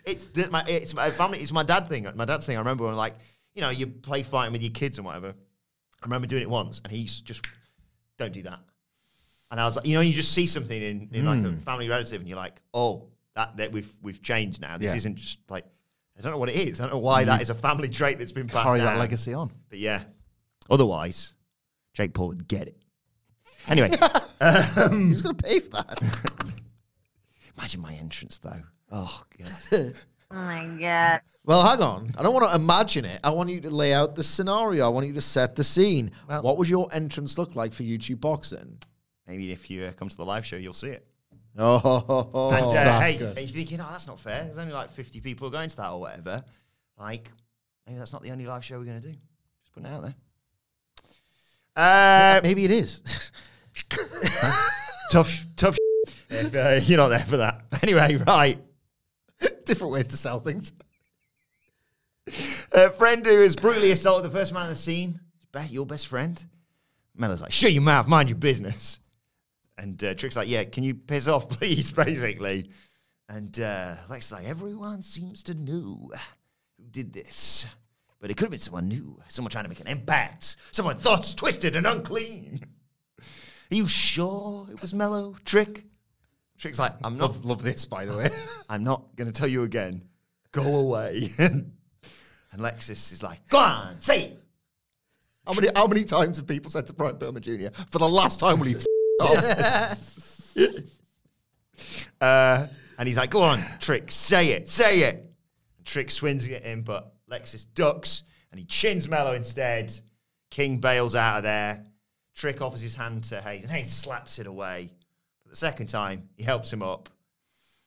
[SPEAKER 1] it's the, my it's my family. It's my dad thing. My dad's thing. I remember when like you know you play fighting with your kids and whatever. I remember doing it once and he's just don't do that. And I was like, you know, you just see something in, in like a hmm. family relative and you're like, oh, that, that we've we've changed now. This
[SPEAKER 2] Yeah.
[SPEAKER 1] isn't just like I don't know what it is. I don't know why that is a family trait that's been passed
[SPEAKER 2] Carry
[SPEAKER 1] down.
[SPEAKER 2] that legacy on.
[SPEAKER 1] But yeah, otherwise, Jake Paul would get it. Anyway,
[SPEAKER 3] Who's going to pay for that?
[SPEAKER 1] imagine my entrance though. Oh god.
[SPEAKER 5] Oh my god.
[SPEAKER 3] Well, hang on. I don't want to imagine it. I want you to lay out the scenario. I want you to set the scene.
[SPEAKER 1] Well-
[SPEAKER 3] what would your entrance look like for YouTube boxing?
[SPEAKER 1] Maybe if you uh, come to the live show, you'll see it.
[SPEAKER 3] Oh,
[SPEAKER 1] and, uh, hey,
[SPEAKER 2] good.
[SPEAKER 1] and you're thinking, oh, that's not fair. There's only like 50 people going to that or whatever. Like, maybe that's not the only live show we're going to do. Just putting it out there. Uh,
[SPEAKER 3] Maybe it is.
[SPEAKER 1] tough, tough. if uh, you're not there for that. Anyway, right.
[SPEAKER 2] Different ways to sell things.
[SPEAKER 1] A friend who has brutally assaulted the first man on the scene. Your best friend. Melo's like, shut your mouth, mind your business. And uh, Trick's like, yeah, can you piss off, please, basically. And uh, Lex is like, everyone seems to know who did this. But it could have been someone new, someone trying to make an impact, someone thoughts twisted and unclean. Are you sure it was Melo, Trick? Trick's like, I'm not.
[SPEAKER 2] Love, love this, by the way.
[SPEAKER 1] I'm not going to tell you again. Go away. and Lexis is like, go on, say it.
[SPEAKER 2] How many how many times have people said to Brian Pillman Jr. for the last time will he off?
[SPEAKER 1] Uh, and he's like, go on, Trick, say it, say it. Trick swings at him, but Lexis ducks and he chins Melo instead. King bails out of there. Trick offers his hand to Hayes, and Hayes slaps it away. But the second time, he helps him up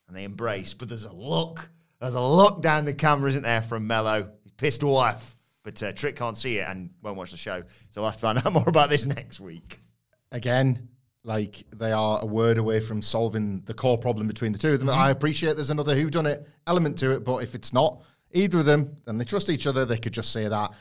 [SPEAKER 1] and they embrace. But there's a look, there's a look down the camera, isn't there, from Melo? He's pissed off, but uh, Trick can't see it and won't watch the show. So we'll have to find out more about this next week.
[SPEAKER 2] Again, like they are a word away from solving the core problem between the two of them. Mm-hmm. I appreciate there's another who done it element to it, but if it's not either of them, then they trust each other. They could just say that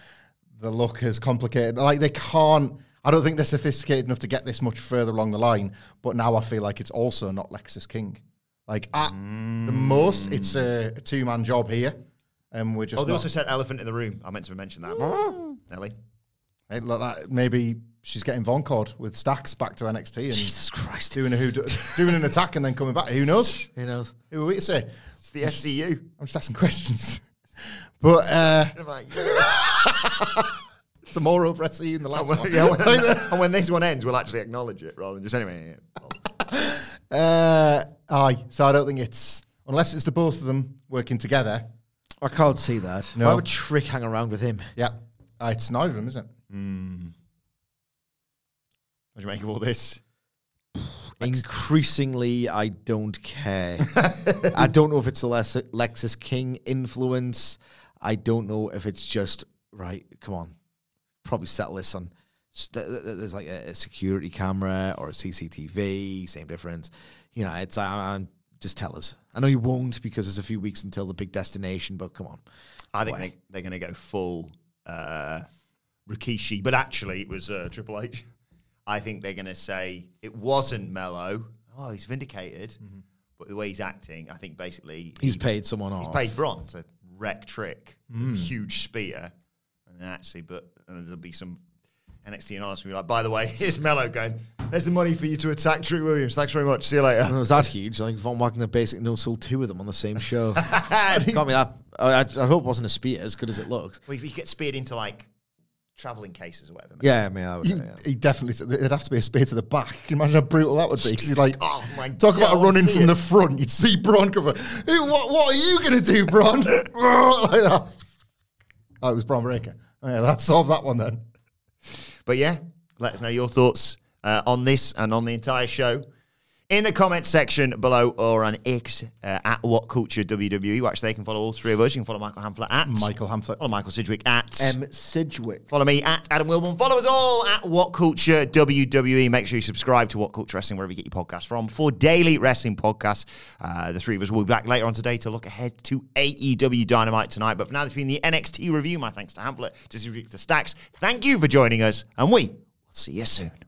[SPEAKER 2] the look is complicated. Like they can't. I don't think they're sophisticated enough to get this much further along the line. But now I feel like it's also not Lexis King. Like at the mm. most, it's a, a two man job here, and we're just.
[SPEAKER 1] oh, they
[SPEAKER 2] not-
[SPEAKER 1] also said elephant in the room. I meant to mention that. Mm. Nelly.
[SPEAKER 2] Hey, look, that, maybe she's getting Voncord with Stacks back to NXT and
[SPEAKER 3] Jesus Christ.
[SPEAKER 2] doing a who, doing an attack and then coming back. Who knows?
[SPEAKER 3] Who knows?
[SPEAKER 2] Who are we to say?
[SPEAKER 1] It's the SCU.
[SPEAKER 2] I'm just asking questions. But uh, tomorrow for SCU in the last one.
[SPEAKER 1] yeah, when, and when this one ends, we'll actually acknowledge it rather than just anyway. yeah.
[SPEAKER 2] Uh, aye. So I don't think it's unless it's the both of them working together.
[SPEAKER 3] I can't see that.
[SPEAKER 2] No.
[SPEAKER 3] Why would Trick hang around with him?
[SPEAKER 2] Yeah, uh, it's neither of them, isn't it?
[SPEAKER 1] What do you make of all this?
[SPEAKER 3] Increasingly, I don't care. I don't know if it's a Lexis King influence. I don't know if it's just right. Come on, probably settle this on. s- th- th- There's like a, security camera or a CCTV. Same difference. You know, it's uh, just tell us. I know you won't because there's a few weeks until the big destination. But come on,
[SPEAKER 1] I think
[SPEAKER 3] Why?
[SPEAKER 1] they, they're going to go full uh, Rikishi, but actually it was uh, Triple H. I think they're going to say it wasn't Melo. Oh, he's vindicated. Mm-hmm. But the way he's acting, I think basically
[SPEAKER 3] he's
[SPEAKER 1] he-
[SPEAKER 3] paid someone
[SPEAKER 1] He's
[SPEAKER 3] off.
[SPEAKER 1] He's paid Bron to wreck Trick, mm. huge spear, and actually, but and there'll be some NXT announcers will be like, by the way, here's Melo going. There's the money for you to attack Trick Williams. Thanks very much. See you later.
[SPEAKER 3] And it was that huge. Like Von Wagner basically no sold two of them on the same show. Got me that. I, I, I hope it wasn't a spear as good as it looks.
[SPEAKER 1] Well, if he gets speared into like traveling cases or whatever.
[SPEAKER 3] Yeah, I mean, I would,
[SPEAKER 2] He,
[SPEAKER 3] yeah.
[SPEAKER 2] he definitely. said It'd have to be a spear to the back. Can you imagine how brutal that would be? Because he's like,
[SPEAKER 1] Oh my
[SPEAKER 2] talk about
[SPEAKER 1] God,
[SPEAKER 2] a running from
[SPEAKER 1] it.
[SPEAKER 2] the front. You'd see Bron cover. Hey, what, what are you going to do, Bron? like that. Oh, it was Bron Breakker. Oh, yeah, that solved that one then.
[SPEAKER 1] But yeah, let us know your thoughts uh, on this and on the entire show in the comments section below or on X uh, at What Culture WWE. Watch they can follow all three of us. You can follow Michael Hamflett at
[SPEAKER 2] Michael Hamflett.
[SPEAKER 1] Follow Michael Sidgwick at
[SPEAKER 3] M. Sidgwick.
[SPEAKER 1] Follow me at Adam Wilbourn. Follow us all at What Culture WWE. Make sure you subscribe to What Culture Wrestling wherever you get your podcasts from for daily wrestling podcasts. Uh, the three of us will be back later on today to look ahead to AEW Dynamite tonight. But for now, this has been the NXT review. My thanks to Hamlet, to Cedric, to Stacks. Thank you for joining us, and we will see you soon.